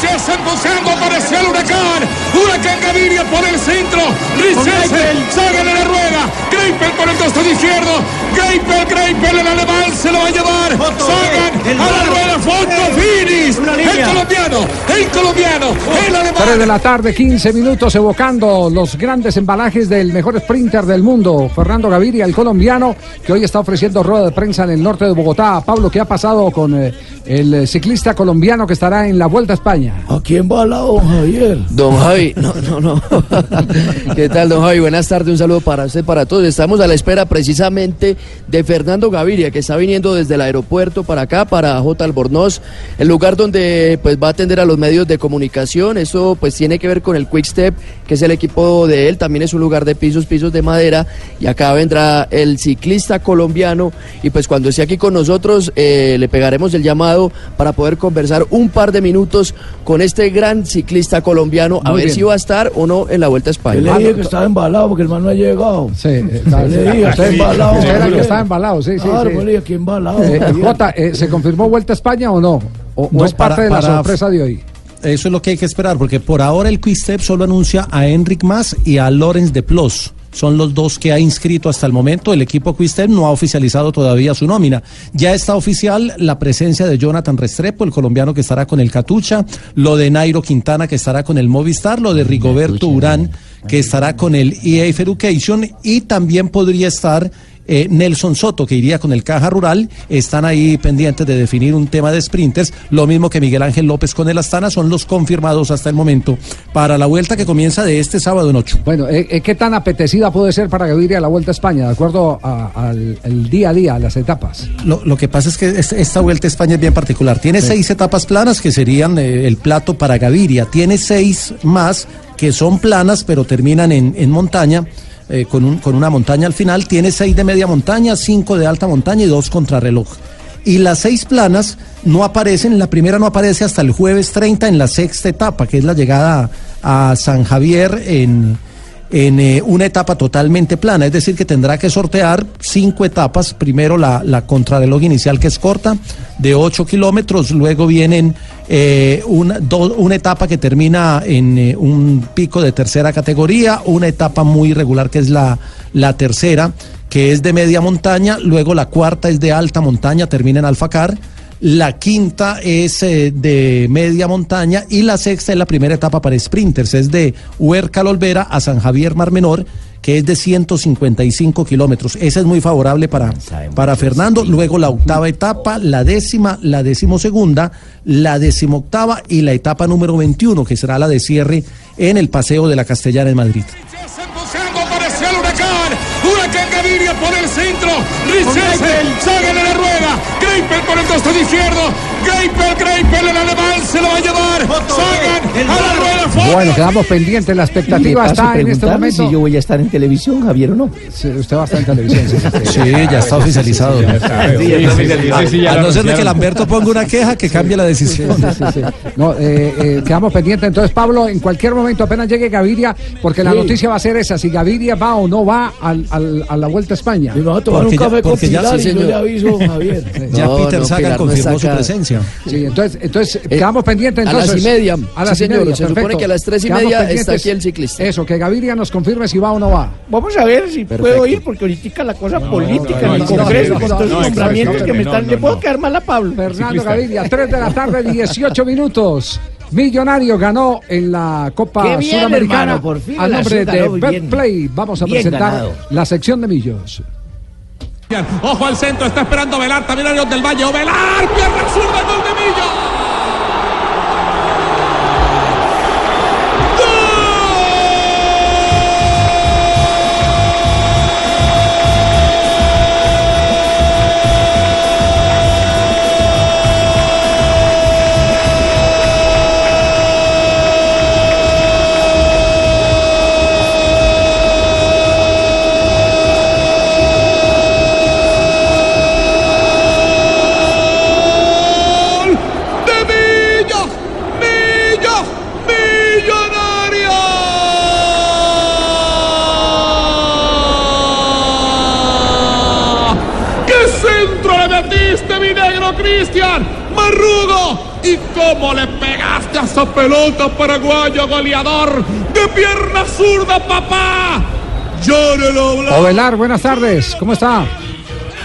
Viene Richardson buscando, apareció el huracán. Huracán Gaviria por el centro. Richardson sale de la rueda. Greipel por el costado izquierdo. Greipel, Greipel, el alemán se lo va a llevar. Sagan a la rueda, fondo, finis. El colombiano, el colombiano, el alemán.
3 de la tarde, 15 minutos, evocando los grandes embalajes del mejor sprinter del mundo, Fernando Gaviria, el colombiano, que hoy está ofreciendo rueda de prensa en el norte de Bogotá. Pablo, ¿qué ha pasado con eh, el ciclista colombiano que estará en la Vuelta a España?
¿A quién va la don Javier?
Don Javi, no, no, no. ¿Qué tal, don Javi? Buenas tardes, un saludo para usted, para todos. Estamos a la espera precisamente de Fernando Gaviria, que está viniendo desde el aeropuerto para acá, para J. Albornoz, el lugar donde pues va a atender a los medios de comunicación. Eso pues tiene que ver con el Quick Step, que es el equipo de él. También es un lugar de pisos, pisos de madera. Y acá vendrá el ciclista colombiano. Y pues cuando esté aquí con nosotros, eh, le pegaremos el llamado para poder conversar un par de minutos con este gran ciclista colombiano, a ver
bien.
si va a estar o no en la Vuelta a
Yo
España.
le dije que estaba embalado porque el man no ha llegado.
Sí, eh,
le dije, está embalado.
Era el que estaba embalado, sí, sí.
Claro,
sí.
le dije, ¿qué embalado?
Eh,
Javier?
Jota, eh, ¿se confirmó Vuelta a España o no? ¿O, o
No,
es parte
para-
de la
para-
sorpresa de hoy?
Eso es lo que hay que esperar, porque por ahora el Quickstep solo anuncia a Enric Mas y a Lorenz de Plos. Son los dos que ha inscrito hasta el momento. El equipo Quickstep no ha oficializado todavía su nómina. Ya está oficial la presencia de Jonathan Restrepo, el colombiano que estará con el Catucha, lo de Nairo Quintana que estará con el Movistar, lo de Rigoberto Urán que estará con el EA Education y también podría estar eh, Nelson Soto, que iría con el Caja Rural, están ahí pendientes de definir un tema de sprinters, lo mismo que Miguel Ángel López con el Astana, son los confirmados hasta el momento para la vuelta que comienza de este sábado en ocho.
Bueno, eh, eh, ¿qué tan apetecida puede ser para Gaviria la Vuelta a España, de acuerdo a- al el día a día, a las etapas?
Lo, lo que pasa es que es- esta vuelta a España es bien particular. Tiene
Sí.
seis etapas planas que serían eh, el plato para Gaviria. Tiene seis más que son planas, pero terminan en, en montaña. Eh, con, un- con una montaña al final, tiene seis de media montaña, cinco de alta montaña y dos contrarreloj. Y las seis planas no aparecen, la primera no aparece hasta el jueves 30 en la sexta etapa, que es la llegada a San Javier en, en eh, una etapa totalmente plana, es decir, que tendrá que sortear cinco etapas, primero la, la contrarreloj inicial que es corta, de 8 kilómetros, luego vienen eh, una, una etapa que termina en eh, un pico de tercera categoría, una etapa muy irregular que es la, la tercera, que es de media montaña, luego la cuarta es de alta montaña, termina en Alfacar, la quinta es eh, de media montaña y la sexta es la primera etapa para sprinters, es de Huerca Olvera a San Javier Mar Menor, que es de 155 kilómetros. Esa es muy favorable para, para Fernando. Luego la octava etapa, la décima, la decimosegunda, la decimoctava y la etapa número 21, que será la de cierre en el Paseo de la Castellana en Madrid.
Huracán. Huracán Gaviria por el centro. Greipel por el costado izquierdo. Greipel, Greipel, el alemán se lo va a llevar. Sagan a la rueda. Fondo.
Bueno, quedamos pendientes. La expectativa está en este momento.
si yo voy a estar en televisión, Javier, o no.
usted va a estar en televisión.
Sí, ya está oficializado.
Sí, ya está oficializado.
A no ser de que Lamberto ponga una queja, que cambie la decisión.
No, eh, eh, quedamos pendientes. Entonces, Pablo, en cualquier momento, apenas llegue Gaviria, porque la
Sí.
noticia va a ser esa: si Gaviria va o no va al, al- a la Vuelta a España.
Me va a tomar un café con Pilar y yo le aviso, Javier.
Ya
No,
Peter
no,
Sagan
no
confirmó su presencia.
Sí, entonces, entonces quedamos pendientes.
a las y media.
A las
Sí,
y media,
se supone que a las tres y
Quedamos
media está aquí el ciclista.
Eso, que Gaviria nos confirme si va o no va.
Vamos a ver si
Perfecto.
puedo ir, porque ahorita la cosa política
no,
en el
no,
Congreso,
no,
con todos los nombramientos
no,
que me están. Le puedo quedar mal a Pablo.
Fernando Gaviria, 3 de la tarde, 18 minutos. Millonario ganó en la Copa
bien,
Suramericana
hermano, por fin
a
el
nombre de. Betplay. Vamos a
Bien
presentar
ganado.
la sección de Millos.
Ojo al centro, está esperando Velar, también Arión del Valle. ¡O Velar! ¡Pierna zurda, gol de Millo! Pelota paraguayo goleador? ¡De pierna zurda, papá! ¡Llórelo!
Ovelar, buenas tardes. ¿Cómo está?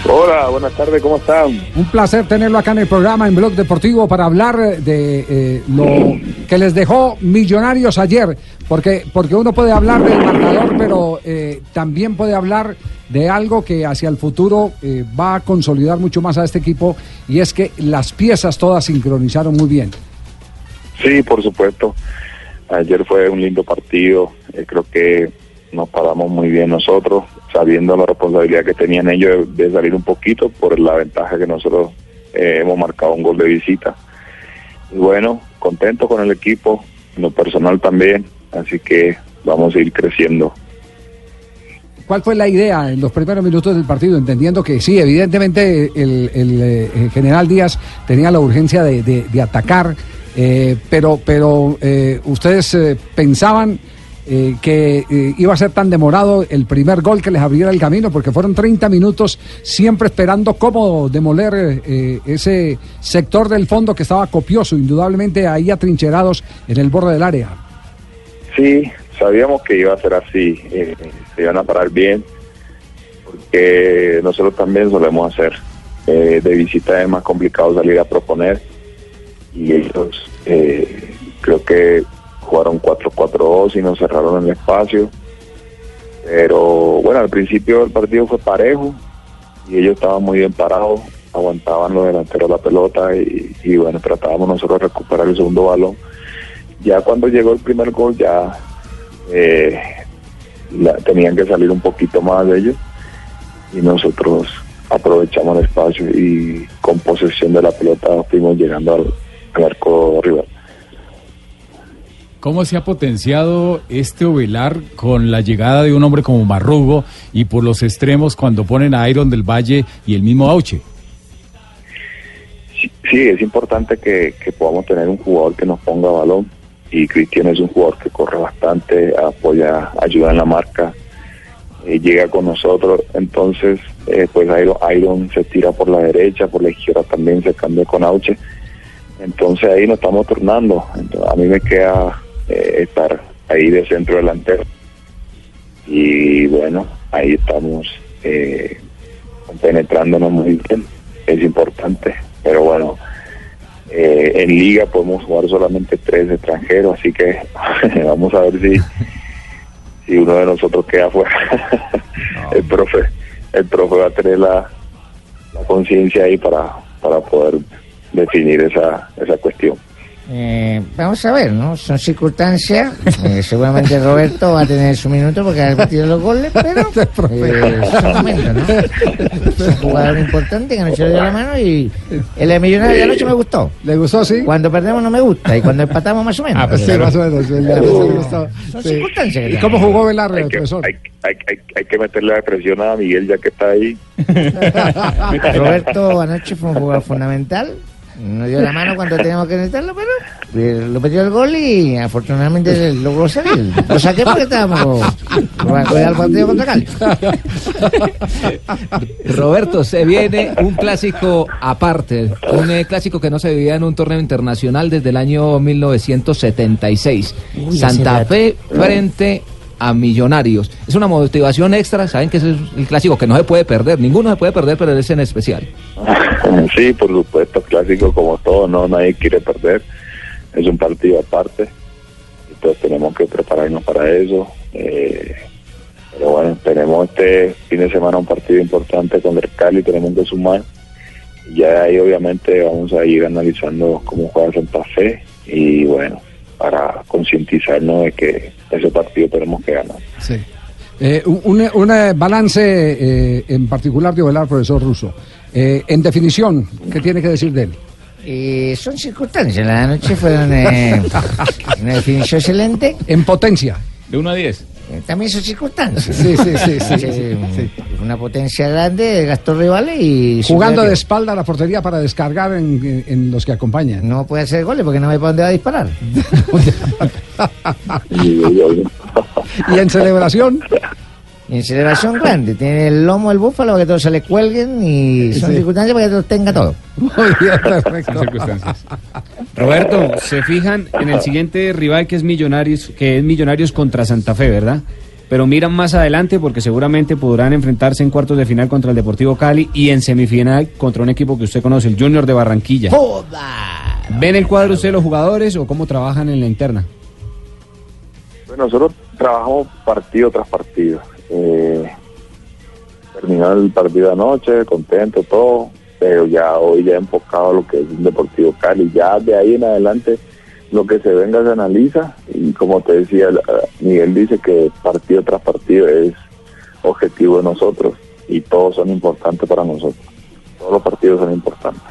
Hola, buenas tardes, ¿cómo están?
Un placer tenerlo acá en el programa en Blog Deportivo para hablar de eh, lo que les dejó Millonarios ayer, porque porque uno puede hablar del marcador, pero eh, también puede hablar de algo que hacia el futuro eh, va a consolidar mucho más a este equipo y es que las piezas todas sincronizaron muy bien.
Sí, por supuesto. Ayer fue un lindo partido. Eh, creo que nos paramos muy bien nosotros, sabiendo la responsabilidad que tenían ellos de, salir un poquito por la ventaja que nosotros eh, hemos marcado un gol de visita. Y bueno, contento con el equipo, lo personal también, así que vamos a ir creciendo.
¿Cuál fue la idea en los primeros minutos del partido? Entendiendo que sí, evidentemente el, el, eh, general Díaz tenía la urgencia de atacar, eh, pero, pero eh, ustedes eh, pensaban eh, que eh, iba a ser tan demorado el primer gol que les abriera el camino, porque fueron 30 minutos siempre esperando cómo demoler ese sector del fondo que estaba copioso, indudablemente ahí atrincherados en el borde del área.
Sí, sabíamos que iba a ser así, se iban a parar bien, porque nosotros también solemos hacer. De visita es más complicado salir a proponer y ellos eh, creo que jugaron 4-4-2 y nos cerraron el espacio. Pero bueno, al principio el partido fue parejo y ellos estaban muy bien parados, aguantaban los delanteros la pelota y, bueno, tratábamos nosotros de recuperar el segundo balón. Ya cuando llegó el primer gol ya eh, tenían que salir un poquito más de ellos y nosotros aprovechamos el espacio y con posesión de la pelota fuimos llegando al, al arco rival.
¿Cómo se ha potenciado este Ovelar con la llegada de un hombre como Marrugo y por los extremos cuando ponen a Iron del Valle y el mismo Auche?
sí, es importante que, que podamos tener un jugador que nos ponga balón y Cristian es un jugador que corre bastante, apoya, ayuda en la marca, eh, llega con nosotros, entonces eh, pues Iron, Iron se tira por la derecha, por la izquierda también se cambia con Auche, entonces ahí nos estamos turnando, Entonces, a mí me queda eh, estar ahí de centro delantero. Y bueno, ahí estamos eh, penetrándonos muy bien, es importante, pero bueno, eh, en liga podemos jugar solamente tres extranjeros, así que vamos a ver si, si uno de nosotros queda fuera. el profe, el profe va a tener la, la conciencia ahí para, para poder definir esa, esa cuestión.
Eh, vamos a ver, ¿no? Son circunstancias. Eh, seguramente Roberto va a tener su minuto porque ha metido los goles, pero eh, son momentos, ¿no? Es un jugador importante que anoche le dio la mano y el de Millonario de anoche me gustó.
¿Le gustó, sí?
Cuando perdemos no me gusta y cuando empatamos más o menos.
Ah, pues sí,
Pero-
más o menos. el de gustó.
Son
Sí.
circunstancias. que
¿Y cómo jugó Velarde,
Hay que,
profesor?
hay, hay, hay, hay que meterle la presión a Miguel ya que está ahí.
Roberto anoche fue un jugador fundamental. Nos dio la mano cuando teníamos que necesitarlo, pero eh, lo metió el gol y afortunadamente logró salir. Lo saqué porque estábamos el partido contra Cali.
Roberto, se viene un clásico aparte, un eh, clásico que no se vivía en un torneo internacional desde el año 1976.
Uy,
Santa Fe frente a Millonarios. Es una motivación extra, saben que es el clásico que no se puede perder, ninguno se puede perder, pero ese en especial.
Sí, por supuesto, clásico como todo, no nadie quiere perder. Es un partido aparte. Entonces tenemos que prepararnos para eso. Eh, pero bueno, tenemos este fin de semana un partido importante con el Cali, tenemos que sumar. Y ya ahí obviamente vamos a ir analizando cómo juega Santa Fe y bueno, para concientizarnos de que ese partido tenemos que ganar.
Sí. Eh, un, un- balance eh, en particular de Velar, profesor Russo. Eh, en definición, ¿qué tiene que decir de él?
Eh, son circunstancias. La noche fueron eh, una definición excelente.
En potencia.
De 1 a 10.
Eh, También son circunstancias.
Sí, sí, sí, sí, sí, sí.
Una potencia grande, gastó rivales y...
Jugando de espalda a la portería para descargar en los que acompañan.
No puede hacer goles porque no ve para dónde va a disparar.
y en celebración.
Y en celebración grande, tiene el lomo del búfalo para que todos se le cuelguen y son
Sí.
circunstancias para que todos tenga todo.
Muy bien, perfecto.
Roberto, se fijan en el siguiente rival que es Millonarios, que es Millonarios contra Santa Fe, ¿verdad? Pero miran más adelante porque seguramente podrán enfrentarse en cuartos de final contra el Deportivo Cali y en semifinal contra un equipo que usted conoce, el Junior de Barranquilla. ¿Ven el cuadro usted los jugadores o cómo trabajan en la interna?
Bueno, nosotros trabajamos partido tras partido. Eh, terminó el partido anoche, contento, todo, pero ya hoy ya enfocado a lo que es un Deportivo Cali. Ya de ahí en adelante lo que se venga se analiza y como te decía, Miguel dice que partido tras partido es objetivo de nosotros y todos son importantes para nosotros. Todos los partidos son importantes.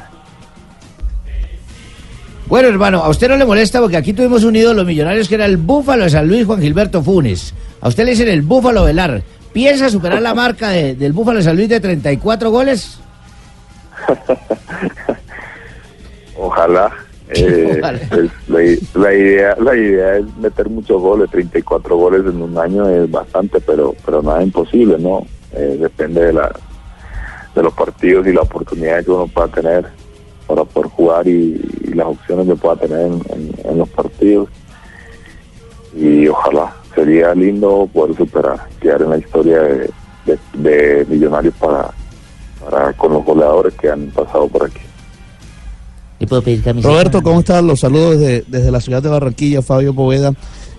Bueno, hermano, a usted no le molesta porque aquí tuvimos un ídolo millonarios que era el Búfalo de San Luis, Juan Gilberto Funes. A usted le dicen el Búfalo Velar. ¿Piensa superar la marca de- del Búfalo de San Luis de 34 goles?
Ojalá. eh,
Ojalá.
pues, la idea la idea es meter muchos goles 34 goles en un año es bastante pero pero nada imposible no Eh, depende de la de los partidos y la oportunidad que uno pueda tener para poder jugar y, y las opciones que pueda tener en, en- en los partidos y ojalá sería lindo poder superar quedar en la historia de, de- de millonarios para para con los goleadores que han pasado por aquí
¿Le puedo pedir camiseta?
Roberto, ¿cómo estás? Los saludos desde, desde la ciudad de Barranquilla, Fabio Poveda.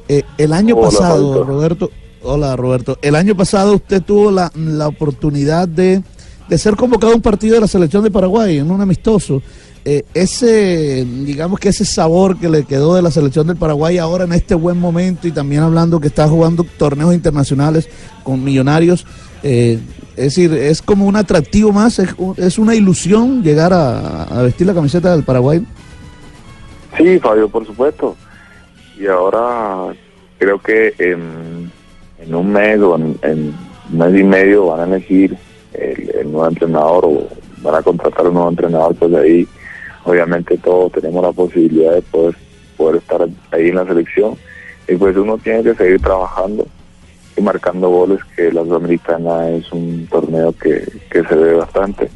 Eh, el año
Hola,
pasado,
Fabito.
Roberto, hola Roberto, el año pasado usted tuvo la, la oportunidad de, de ser convocado a un partido de la selección de Paraguay, en un amistoso. Eh, ese, digamos que ese sabor que le quedó de la selección del Paraguay ahora en este buen momento y también hablando que está jugando torneos internacionales con millonarios, eh, es decir, es como un atractivo más, es, es una ilusión llegar a, a vestir la camiseta del Paraguay.
Sí, Fabio, por supuesto. Y ahora creo que en, en un mes o en, en un mes y medio van a elegir el, nuevo entrenador o van a contratar un nuevo entrenador, pues ahí obviamente todos tenemos la posibilidad de poder, poder estar ahí en la selección y pues uno tiene que seguir trabajando y marcando goles, que la Sudamericana es un torneo que, que se ve bastante.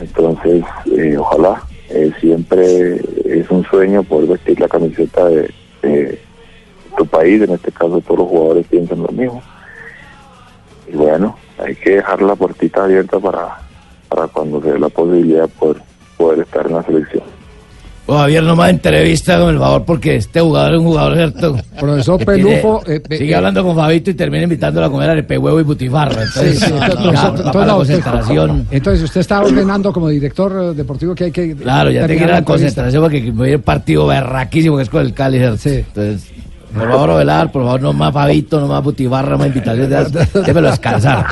Entonces, eh, ojalá, eh, siempre es un sueño poder vestir la camiseta de tu país, en este caso todos los jugadores piensan lo mismo. Y bueno, hay que dejar la puertita abierta para, para cuando se dé la posibilidad de poder, poder estar en la selección.
Oh, Javier, no más entrevista con el favor, porque este jugador es un jugador, ¿cierto?
Profesor Pelufo, eh, eh,
sigue
eh,
hablando con Fabito y termina invitándolo a comer arepe, huevo y butifarra. Entonces,
Sí, sí,
ya,
entonces,
para
entonces,
la
no,
concentración.
usted- entonces usted está ordenando como director eh, deportivo que hay que
Claro, ya te quiero la concentración porque voy a ir partido berraquísimo que es con el Cali. ¿cierto? Entonces, por favor, velar, por favor, no más Fabito, no más butifarra, más invitaciones. Démelo descansar.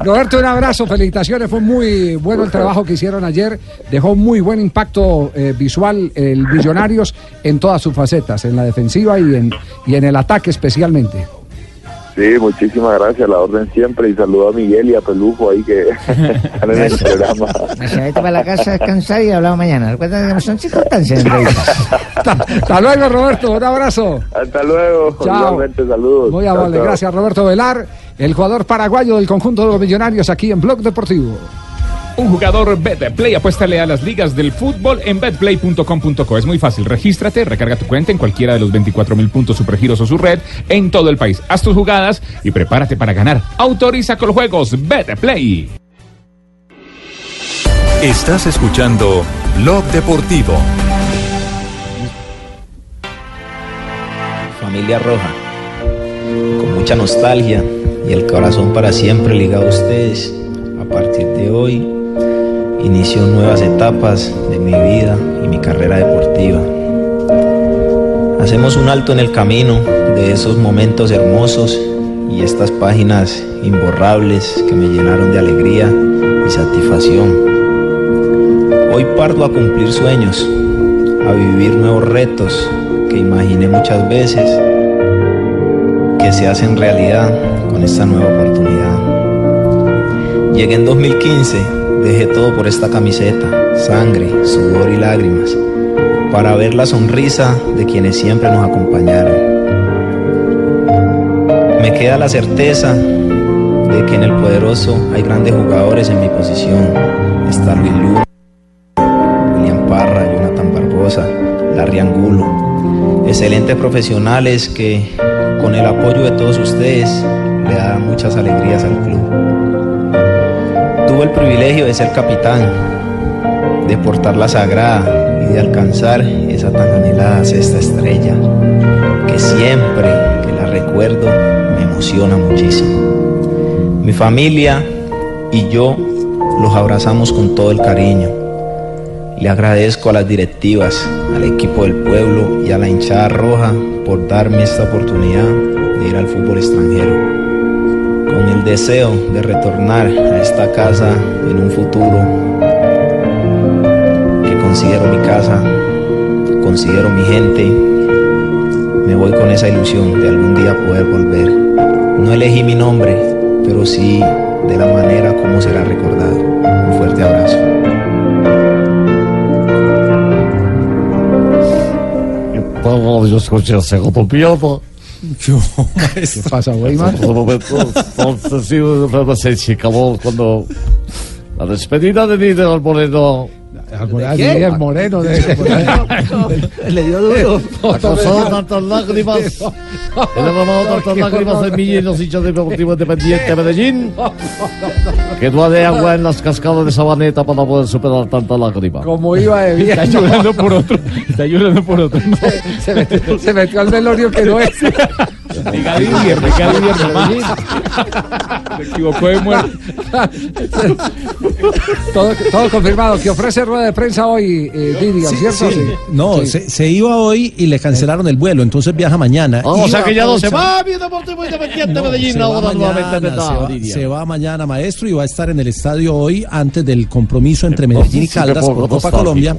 Roberto, un abrazo, felicitaciones, fue muy bueno el trabajo que hicieron ayer, dejó muy buen impacto eh, visual el Millonarios en todas sus facetas, en la defensiva y en, y en el ataque especialmente.
Sí, muchísimas gracias, la orden siempre y saludo a Miguel y a Pelufo ahí que están en el programa.
Se vete para la casa a descansar y hablamos mañana. Recuerda que son circunstancias realidad.
Hasta luego, Roberto, un abrazo.
Hasta luego,
Chao.
saludos.
Muy amable, gracias Roberto Velar, el jugador paraguayo del conjunto de los Millonarios aquí en Blog Deportivo.
Un jugador BetPlay, apuéstale a las ligas del fútbol en betplay.com.co. Es muy fácil, regístrate, recarga tu cuenta en cualquiera de los 24 mil puntos supergiros o su red en todo el país. Haz tus jugadas y prepárate para ganar. Autoriza con los juegos BetPlay.
Estás escuchando Blog Deportivo.
Familia Roja, con mucha nostalgia y el corazón para siempre ligado a ustedes, a partir de hoy inicio nuevas etapas de mi vida y mi carrera deportiva. Hacemos un alto en el camino de esos momentos hermosos y estas páginas imborrables que me llenaron de alegría y satisfacción. Hoy parto a cumplir sueños, a vivir nuevos retos que imaginé muchas veces que se hacen realidad con esta nueva oportunidad. Llegué en 2015, dejé todo por esta camiseta, sangre, sudor y lágrimas, para ver la sonrisa de quienes siempre nos acompañaron. Me queda la certeza de que en el poderoso hay grandes jugadores en mi posición. Está Luis Lu, William Parra, Jonathan Barbosa, Larry Angulo. Excelentes profesionales que con el apoyo de todos ustedes le dan muchas alegrías al club. Tuve el privilegio de ser capitán, de portar la sagrada y de alcanzar esa tan anhelada sexta estrella, que siempre que la recuerdo me emociona muchísimo. Mi familia y yo los abrazamos con todo el cariño. Le agradezco a las directivas, al equipo del pueblo y a la hinchada roja por darme esta oportunidad de ir al fútbol extranjero. Con el deseo de retornar a esta casa en un futuro que considero mi casa, considero mi gente, me voy con esa ilusión de algún día poder volver. No elegí mi nombre, pero sí de la manera como será recordado. Un fuerte abrazo.
Yo escuché.
¿Qué pasa, Weimar?
En otro momento, entonces sí, me se chicabó cuando la despedida de Díaz Moreno.
Quién? el Moreno.
Le dio duro. Ha causado tantas lágrimas. He derramado tantas lágrimas en mí y en los hinchas del Deportivo Independiente de Medellín. Que no hay agua en las cascadas de Sabaneta para poder superar tanta lágrima.
Como iba de bien.
Está llorando
por otro. Está llorando por otro.
Se, metió, se metió al velorio que no es.
Diga Didier, diga Didier nomás. Se equivocó de muerte.
todo, todo confirmado. Que ofrece rueda de prensa hoy, eh, Didier,
Sí,
¿cierto?
sí.
Sí.
No,
Sí.
Se, se iba hoy y le cancelaron el vuelo, entonces viaja mañana.
Oh, o sea que ya no se va, mi Deportivo Independiente de Medellín.
se va
Ahora nuevamente
mañana,
de
se, va, mañana, maestro, y va a estar en el estadio hoy antes del compromiso entre Medellín y Caldas por Copa. Colombia.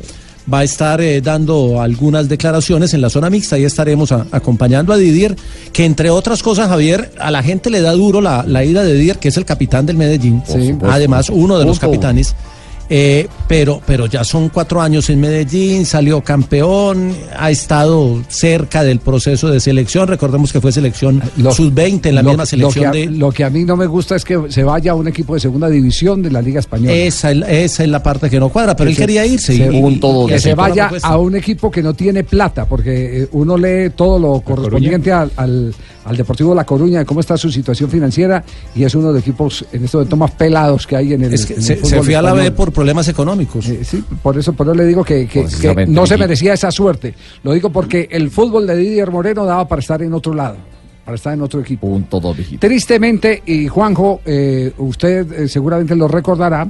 Va a estar eh, dando algunas declaraciones en la zona mixta. Y estaremos a- acompañando a Didier, que entre otras cosas, Javier, a la gente le da duro la, la ida de Didier, que es el capitán del Medellín, además uno de los capitanes. Eh, pero, pero ya son cuatro años en Medellín, salió campeón, ha estado cerca del proceso de selección. Recordemos que fue selección sub-20 en la
lo-
misma selección
lo que, a,
de.
lo que a mí no me gusta es que se vaya a un equipo de segunda división de la Liga Española.
Esa, es- esa es la parte que no cuadra, pero
Que
él quería irse.
se-
y- y-
que
y
se vaya a un equipo que no tiene plata, porque eh, uno lee todo lo correspondiente al, al- al Deportivo La Coruña, de cómo está su situación financiera, y es uno de los equipos en este momento más pelados que hay en el
Es que
en el
se, se
fútbol
fue a la B por problemas económicos.
Sí, por eso, por eso le digo que, que- que
Precisamente,
no se merecía esa suerte. Lo digo porque el fútbol de Didier Moreno daba para estar en otro lado, para estar en otro equipo.
Punto dos.
Tristemente, y Juanjo, eh, usted eh, seguramente lo recordará,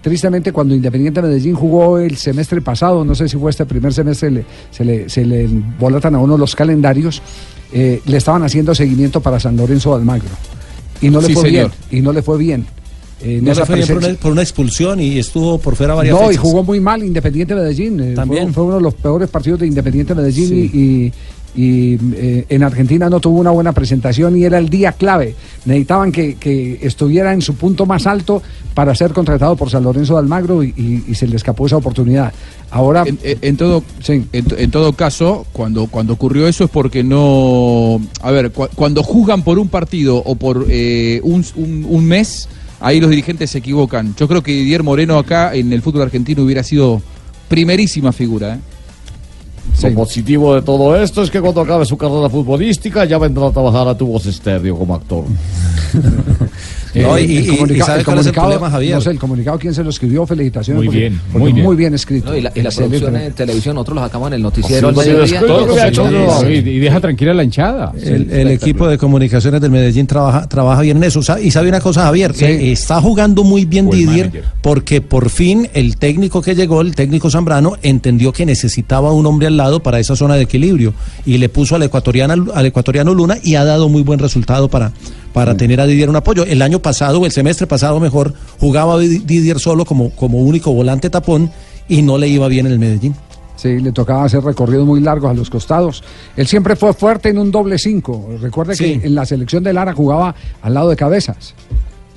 tristemente cuando Independiente Medellín jugó el semestre pasado, no sé si fue este primer semestre, le- se, le, se le volatan a uno los calendarios, eh, le estaban haciendo seguimiento para San Lorenzo de Almagro. Y no le
Sí,
fue
señor.
bien, y no le fue bien. Eh,
No
esa
le fue por una, por una expulsión y estuvo por fuera varias
No, y
fechas.
jugó muy mal Independiente Medellín. eh,
También.
Fue, fue uno de los peores partidos de Independiente Medellín
Sí.
y, y- y, eh, en Argentina no tuvo una buena presentación y era el día clave. Necesitaban que, que estuviera en su punto más alto para ser contratado por San Lorenzo de Almagro y, y- y se le escapó esa oportunidad. Ahora,
En, en- en todo, en, en todo caso, cuando, cuando ocurrió eso es porque no... A ver, cua- cuando juzgan por un partido o por eh, un, un- un mes, ahí los dirigentes se equivocan. Yo creo que Didier Moreno acá en el fútbol argentino hubiera sido primerísima figura. ¿eh?
Lo positivo de todo esto es que cuando acabe su carrera futbolística ya vendrá a trabajar a tu voz estéreo como actor.
No, y-
el
y ¿sabe
el
cuál es el
comunicado,
problema, Javier?
No sé, el comunicado, ¿quién se lo escribió? Felicitaciones.
Muy
porque-
bien,
porque
muy bien.
Muy bien escrito.
No, y la, y la producción en televisión, nosotros lo sacamos en el noticiero
Sí, todo que uno.
sí.
Y, deja tranquila la hinchada.
El, el equipo de comunicaciones del Medellín trabaja, trabaja bien en eso. Y sabe una cosa, Javier,
Sí.
Eh, está jugando muy bien Didier
manager.
porque por fin el técnico que llegó, el técnico Zambrano, entendió que necesitaba un hombre al lado para esa zona de equilibrio y le puso al ecuatoriano, al ecuatoriano Luna y ha dado muy buen resultado para, para tener a Didier un apoyo. El año pasado, o el semestre pasado mejor, jugaba Di- Didier solo como, como único volante tapón y no le iba bien en el Medellín.
Sí, le tocaba hacer recorridos muy largos a los costados. Él siempre fue fuerte en un doble cinco. Recuerde
Sí.
que en la selección de Lara jugaba al lado de Cabezas.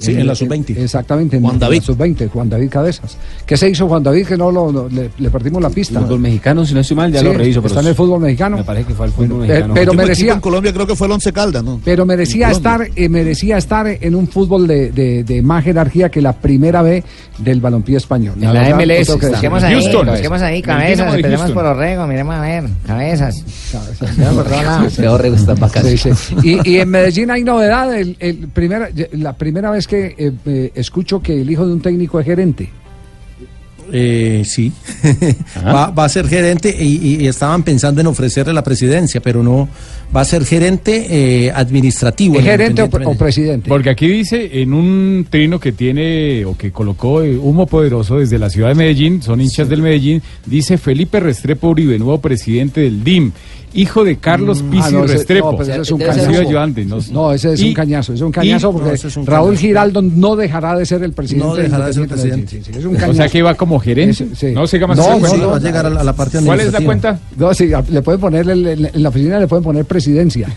Sí, en la sub-20.
Exactamente, en,
Juan
en
David.
la sub-20, Juan David Cabezas. ¿Qué se hizo Juan David que no lo, lo- le, le perdimos la pista?
Fútbol mexicano, si no estoy mal, ya
Sí,
lo reviso. pero
Está en el fútbol mexicano.
Me parece que fue al fútbol
Eh,
mexicano.
pero
El
merecía-
en Colombia creo que fue el Once Caldas, ¿no?
Pero merecía estar, eh, merecía estar en un fútbol de, de- de más jerarquía que la primera vez del balompié español.
En la
verdad,
MLS
que.
Busquemos ahí,
Houston.
busquemos ahí,
El
cabezas,
Houston.
por Orrego, miremos a ver, cabezas.
Para.
Y, en Medellín hay novedad. El, el la primera vez que eh, eh, escucho que el hijo de un técnico es gerente.
Eh, sí, va, va a ser gerente y, y- y estaban pensando en ofrecerle la presidencia, pero no, va a ser gerente eh, administrativo.
¿Es
en
gerente o, presidente?
Porque aquí dice en un trino que tiene o que colocó eh, Humo Poderoso desde la ciudad de Medellín, son hinchas del Medellín, dice Felipe Restrepo Uribe, nuevo presidente del DIM, hijo de Carlos
Mm,
Pizzi
ah, no, ese-
Restrepo.
no, pues ese es un cañazo.
ayudante, no,
No, ese es
Y-
un cañazo, es un cañazo
y-
porque
no, ese es un
Raúl
cañazo.
Giraldo no dejará de ser el presidente.
No dejará de ser presidente.
Medellín. Sí, sí, es un
O sea que va como gerente.
Es- sí.
No siga más
No,
esa
no,
cuenta.
no,
va a llegar a la, a la parte
¿Cuál es la cuenta?
No, sí, le pueden poner el- en, en la oficina le pueden poner presidencia,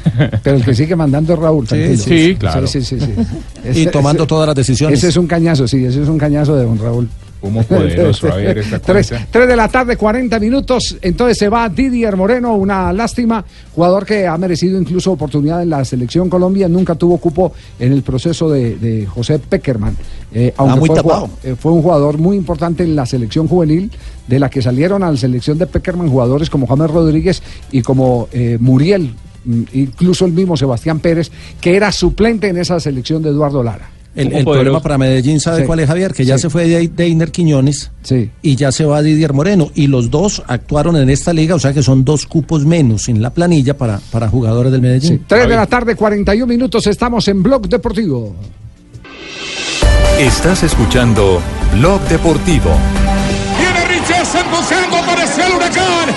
pero el que sigue mandando es Raúl. tranquilo.
sí, claro.
Sí, sí, sí, sí.
Y tomando todas las decisiones.
Ese es un cañazo, sí, ese es un cañazo de don Raúl.
Humo poderoso, a ver esta
Tres, tres de la tarde, 40 minutos. Entonces se va Didier Moreno, una lástima. Jugador que ha merecido incluso oportunidad en la selección Colombia. Nunca tuvo cupo en el proceso de, de José Peckerman. Eh, aunque
muy
fue,
tapado.
jugado- eh, fue un jugador muy importante en la selección juvenil, de la que salieron a la selección de Peckerman jugadores como James Rodríguez y como eh, Muriel, mm, incluso el mismo Sebastián Pérez, que era suplente en esa selección de Eduardo Lara.
El, problema para Medellín, ¿sabe
Sí.
cuál es, Javier? Que ya
Sí.
se fue de Deiner Quiñones
Sí.
y ya se va Didier Moreno. Y los dos actuaron en esta liga, o sea que son dos cupos menos en la planilla para, para jugadores del Medellín.
Sí, 3 de la tarde, 41 minutos, estamos en Blog Deportivo.
Estás escuchando Blog Deportivo.
Viene Richardson buscando, apareció el huracán.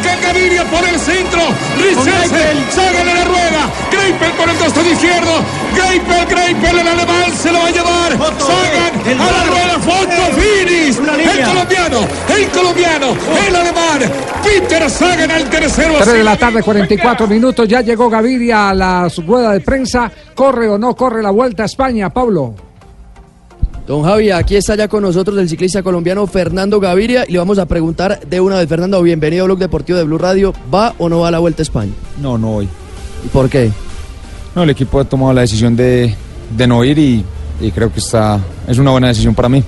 Huracán Gaviria por el centro. Richardson, Sagan en la rueda. Greipel por el costado izquierdo. Greipel, Greipel, el alemán se lo va a llevar. Sagan a la rueda, foto, finish. El colombiano, el colombiano, el alemán. Peter Sagan al tercero.
3 de la tarde, 44 minutos, ya llegó Gaviria a la rueda de prensa. ¿Corre o no corre la vuelta a España, Pablo?
Don Javi, aquí está ya con nosotros el ciclista colombiano Fernando Gaviria y le vamos a preguntar de una vez, Fernando, bienvenido a Blog Deportivo de Blue Radio. ¿Va o no va a la Vuelta a España?
No, no voy.
¿Y por qué?
No, el equipo ha tomado la decisión de, de no ir y, y creo que está, es una buena decisión para mí.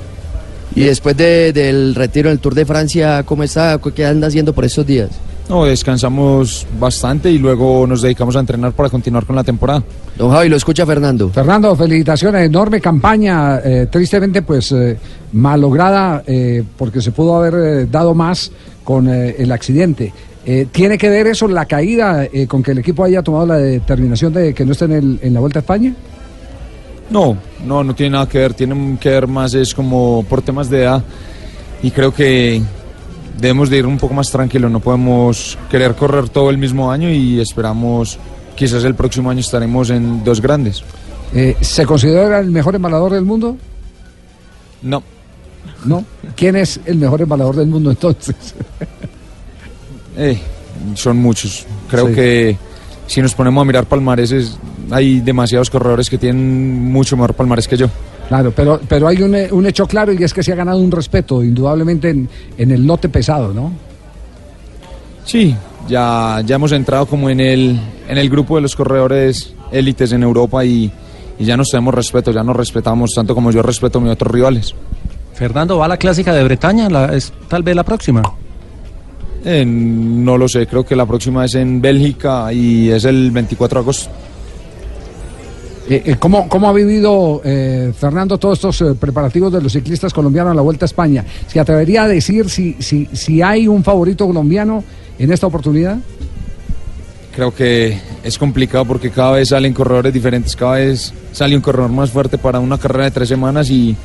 Y después de- del retiro en el Tour de Francia, ¿cómo está? ¿Qué anda haciendo por estos días?
No, descansamos bastante y luego nos dedicamos a entrenar para continuar con la temporada.
Don Javi, lo escucha Fernando.
Fernando, felicitaciones, enorme campaña, eh, tristemente pues eh, malograda eh, porque se pudo haber eh, dado más con eh, el accidente. Eh, ¿Tiene que ver eso, la caída, eh, con que el equipo haya tomado la determinación de que no esté en, el- en la Vuelta a España?
No, no, no tiene nada que ver, tiene que ver más es como por temas de edad y creo que debemos de ir un poco más tranquilos, no podemos querer correr todo el mismo año y esperamos, quizás el próximo año estaremos en dos grandes.
Eh, ¿Se considera el mejor embalador del mundo?
No.
¿No? ¿Quién es el mejor embalador del mundo entonces?
Eh, son muchos. Creo
Sí.
que si nos ponemos a mirar palmareses, hay demasiados corredores que tienen mucho mejor palmarés que yo.
Claro, pero, pero hay un, un hecho claro y es que se ha ganado un respeto, indudablemente, en, en el lote pesado, ¿no?
Sí, ya, ya hemos entrado como en el, en el grupo de los corredores élites en Europa y, y ya nos tenemos respeto, ya nos respetamos tanto como yo respeto a mis otros rivales.
Fernando, ¿va a la clásica de Bretaña? La- es tal vez la próxima.
Eh, no lo sé, creo que la próxima es en Bélgica y es el 24 de agosto.
Eh, eh, ¿cómo, ¿Cómo ha vivido eh, Fernando todos estos eh, preparativos de los ciclistas colombianos a la Vuelta a España? ¿Se atrevería a decir si, si, si hay un favorito colombiano en esta oportunidad?
Creo que es complicado porque cada vez salen corredores diferentes, cada vez sale un corredor más fuerte para una carrera de tres semanas y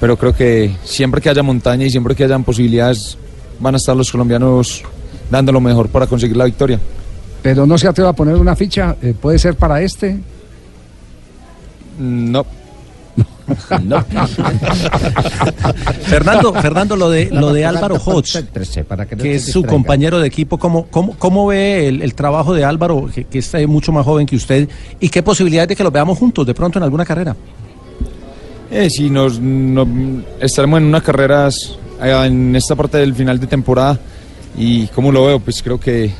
pero creo que siempre que haya montaña y siempre que hayan posibilidades van a estar los colombianos dando lo mejor para conseguir la victoria.
Pero no se atreve a poner una ficha, ¿puede ser para este?
No.
No. Fernando, Fernando, lo de, lo de Álvaro Hodge, que es su compañero de equipo, ¿cómo, cómo, cómo ve el, el trabajo de Álvaro, que, que es eh, mucho más joven que usted, y qué posibilidades de que lo veamos juntos de pronto en alguna carrera?
Eh, sí, nos, no- estaremos en unas carreras eh, en esta parte del final de temporada y como lo veo, pues creo que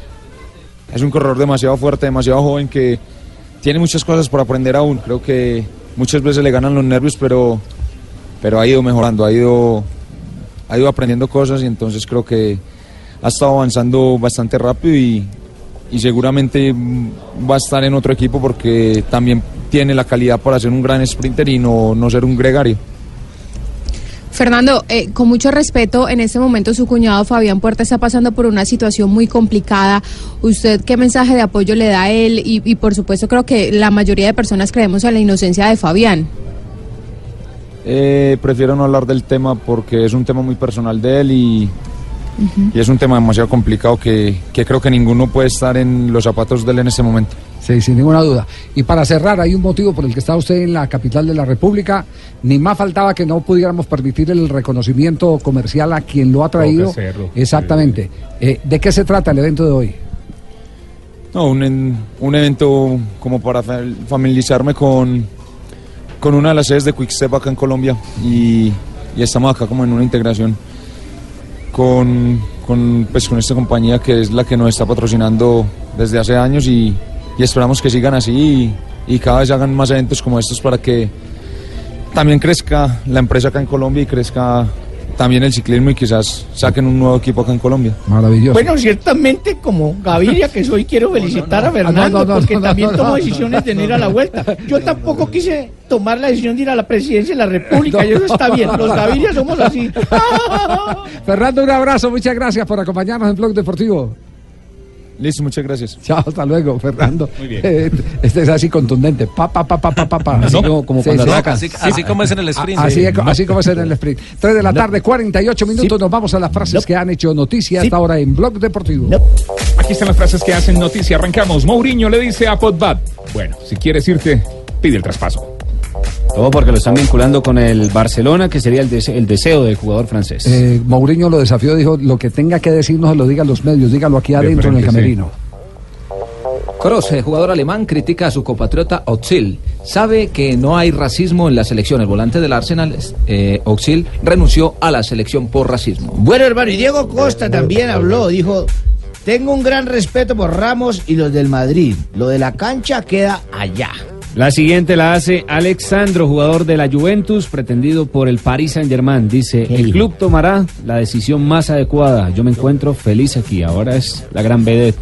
es un corredor demasiado fuerte, demasiado joven que tiene muchas cosas por aprender aún. Creo que muchas veces le ganan los nervios, pero, pero ha ido mejorando, ha ido, ha ido aprendiendo cosas y entonces creo que ha estado avanzando bastante rápido y, seguramente va a estar en otro equipo porque también tiene la calidad para ser un gran sprinter y no, no ser un gregario.
Fernando, eh, con mucho respeto, en este momento su cuñado Fabián Puerta está pasando por una situación muy complicada. ¿Usted qué mensaje de apoyo le da a él? Y, y, por supuesto creo que la mayoría de personas creemos en la inocencia de Fabián.
Eh, prefiero no hablar del tema porque es un tema muy personal de él y, y es un tema demasiado complicado que, que creo que ninguno puede estar en los zapatos de él en este momento.
Sí, sin ninguna duda. Y para cerrar, hay un motivo por el que está usted en la capital de la República. Ni más faltaba que no pudiéramos permitir el reconocimiento comercial a quien lo ha traído. Exactamente. Eh, ¿De qué se trata el evento de hoy?
No, un, un evento como para fa- familiarizarme con, con una de las sedes de Quickstep acá en Colombia y, y estamos acá como en una integración con, con, pues, con esta compañía que es la que nos está patrocinando desde hace años y, y esperamos que sigan así y, y cada vez hagan más eventos como estos para que también crezca la empresa acá en Colombia y crezca también el ciclismo y quizás saquen un nuevo equipo acá en Colombia.
Maravilloso.
Bueno, ciertamente como Gaviria que soy, quiero felicitar a Fernando
no, no,
porque
no, no,
también
no,
tomó
no.
decisiones de no ir a la vuelta. Yo tampoco quise tomar la decisión de ir a la presidencia de la República y eso está bien. Los Gaviria somos así.
Fernando, un abrazo, muchas gracias por acompañarnos en Blog Deportivo.
Listo, muchas gracias.
Chao, hasta luego, Fernando.
Muy bien.
Eh, Este es así contundente. Pa, pa, pa, pa, pa, pa, pa.
Así como- como cuando atacan.
Así,
Así- así como es en el sprint.
Así,
Sí.
es co- así como es en el sprint. 3 de la tarde, 48 minutos. Nos vamos a las frases que han hecho noticia hasta ahora en Blog Deportivo.
Aquí están las frases que hacen noticia. Arrancamos. Mourinho le dice a Potbat. Bueno, si quieres irte, pide el traspaso.
Todo porque lo están vinculando con el Barcelona, que sería el, dese- el deseo del jugador francés.
Eh, Mourinho lo desafió, dijo, lo que tenga que decir no se lo digan los medios, dígalo aquí adentro en el
sí.
camerino.
Kroos, el jugador alemán, critica a su compatriota Özil. sabe que no hay racismo en la selección. El volante del Arsenal, eh, Oxil, renunció a la selección por racismo.
Bueno, hermano, y Diego Costa también habló, dijo, tengo un gran respeto por Ramos y los del Madrid. Lo de la cancha queda allá.
La siguiente la hace Alexandro, jugador de la Juventus, pretendido por el Paris Saint-Germain. Dice, el club tomará la decisión más adecuada. Yo me encuentro feliz aquí. Ahora es la gran vedette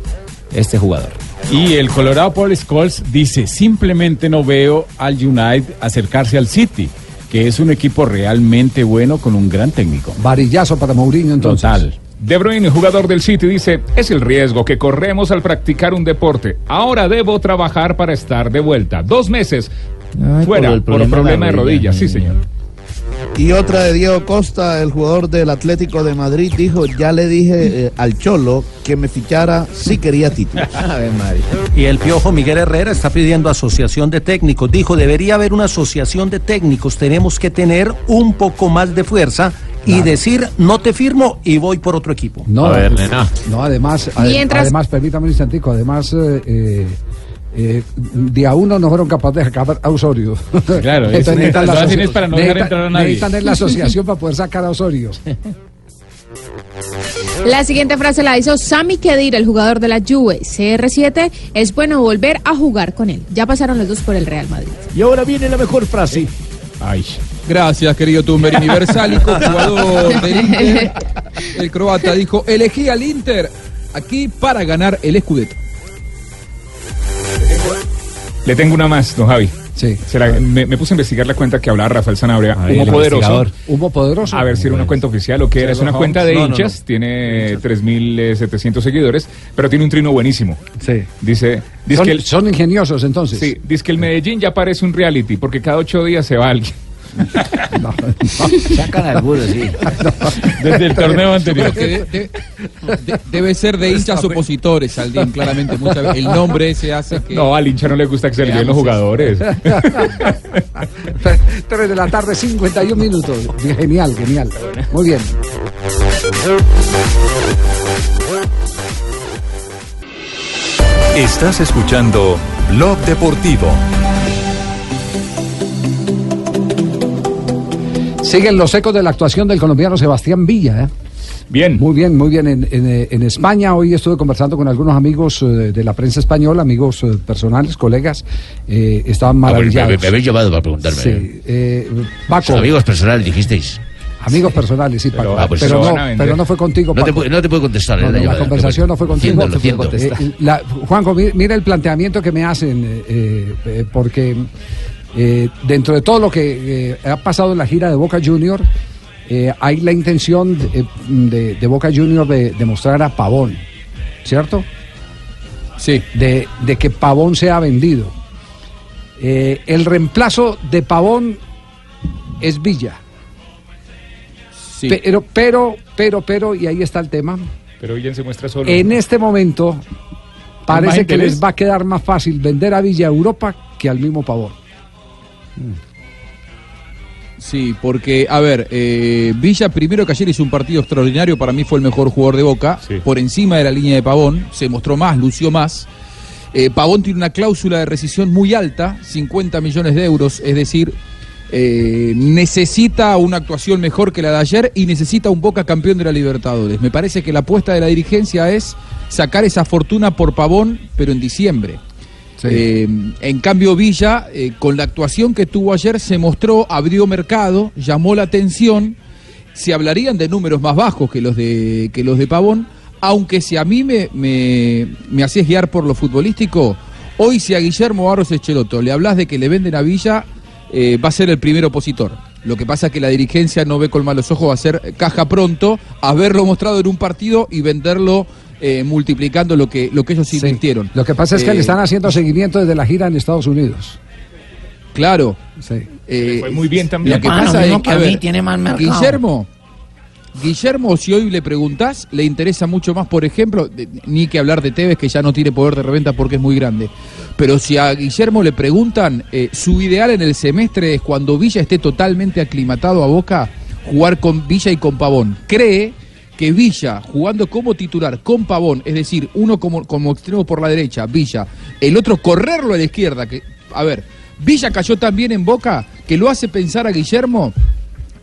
este jugador.
Y el Colorado Paul Scholes dice, simplemente no veo al United acercarse al City, que es un equipo realmente bueno con un gran técnico.
Varillazo para Mourinho entonces.
Total.
De Bruyne, jugador del City, dice, es el riesgo que corremos al practicar un deporte. Ahora debo trabajar para estar de vuelta. Dos meses fuera
por el
por,
problema
problema,
de
de
la rodilla.
rodillas. Sí, señor.
Y otra de Diego Costa, el jugador del Atlético de Madrid, dijo, ya le dije eh, al Cholo que me fichara si quería títulos.
Y el piojo Miguel Herrera está pidiendo asociación de técnicos. Dijo, debería haber una asociación de técnicos. Tenemos que tener un poco más de fuerza y decir, no te firmo y voy por otro equipo.
No, no además, ade-
Mientras-
además, permítame un instantico, además, eh, eh, eh, día uno no fueron capaces de sacar a Osorio.
Claro, es-
necesitan
lo
la
hacen
asoci-
es para no dejar
necesitan-
entrar a nadie.
Necesitan la asociación para poder sacar a Osorio.
La siguiente frase la hizo Sami Khedira, el jugador de la Juve. CR7, es bueno volver a jugar con él. Ya pasaron los dos por el Real Madrid.
Y ahora viene la mejor frase.
Ay. Gracias, querido Tumberini Versálico, jugador del Inter. El croata dijo, elegí al Inter aquí para ganar el Scudetto.
Le tengo una más, don Javi.
Sí.
me, me puse a investigar la cuenta que hablaba Rafael Sanabria.
ver,
Humo poderoso.
Humo poderoso.
A ver si era una cuenta oficial o qué era. Es una cuenta de
Holmes. No, no,
hinchas, tiene 3.700 seguidores, pero tiene un trino buenísimo.
Sí.
Dice, dice
Son,
que el,
son ingeniosos entonces.
sí, dice que el Medellín ya parece un reality, porque cada ocho días se va alguien.
Sacan algunos, sí.
Desde el torneo anterior.
Creo que de- de- de- debe ser de hinchas opositores, Aldín, claramente. Muchas veces. El nombre ese hace que...
No, al hincha no le gusta que se le den los jugadores.
Tres de la tarde, 51 minutos. Genial, genial. Muy bien.
Estás escuchando Blog Deportivo.
Siguen los ecos de la actuación del colombiano Sebastián Villa. ¿eh?
Bien.
Muy bien, muy bien. En, en, en España hoy estuve conversando con algunos amigos eh, de la prensa española, amigos eh, personales, colegas. eh, estaban
Ah,
maravillados.
me, me habéis llamado para preguntarme.
Sí, Paco.
Amigos personales, dijisteis.
Amigos personales, sí, Paco.
Ah, pues
pero, no, pero fue contigo,
No te, no puedo contestar.
No, la conversación no fue contigo.
Lo
la- Juanjo, mi- mira el planteamiento que me hacen, porque eh, dentro de todo lo que eh, ha pasado en la gira de Boca Junior, eh, hay la intención de, de- de Boca Junior de, de mostrar a Pavón, ¿cierto?
Sí.
De, que Pavón sea vendido. El reemplazo de Pavón es Villa. Pero, pero, pero, pero, y ahí está el tema.
Pero Villan se muestra solo.
En este momento parece que les va a quedar más fácil vender a Villa Europa que al mismo Pavón.
Sí, porque, a ver, eh, Villa primero que ayer hizo un partido extraordinario, para mí fue el mejor jugador de Boca, por encima de la línea de Pavón, se mostró más, lució más. Eh, Pavón tiene una cláusula de rescisión muy alta, 50 millones de euros, es decir, eh, necesita una actuación mejor que la de ayer y necesita un Boca campeón de la Libertadores. Me parece que la apuesta de la dirigencia es sacar esa fortuna por Pavón, pero en diciembre. Eh, en cambio, Villa, eh, con la actuación que tuvo ayer, se mostró, abrió mercado, llamó la atención. Se hablarían de números más bajos que los de, que los de Pavón, aunque si a mí me, me, me guiar por lo futbolístico, hoy si a Guillermo Barros Echeloto le hablas de que le venden a Villa, eh, va a ser el primer opositor. Lo que pasa es que la dirigencia no ve con malos ojos hacer caja pronto, haberlo mostrado en un partido y venderlo eh, multiplicando lo que, lo que ellos invirtieron.
Lo que pasa es que
Eh,
le están haciendo seguimiento desde la gira en Estados Unidos.
Claro.
Sí.
Eh,
fue muy bien también.
Lo que
lo
pasa
mismo
es
que
a ver,
tiene más mercado.
Guillermo, Guillermo, si hoy le preguntás, le interesa mucho más, por ejemplo, de- ni que hablar de Tevez, que ya no tiene poder de reventa porque es muy grande. Pero si a Guillermo le preguntan, eh, su ideal en el semestre es cuando Villa esté totalmente aclimatado a Boca, jugar con Villa y con Pavón. Cree que Villa, jugando como titular con Pavón, es decir, uno como, como extremo por la derecha, Villa, el otro correrlo a la izquierda, que, a ver, Villa cayó tan bien en Boca que lo hace pensar a Guillermo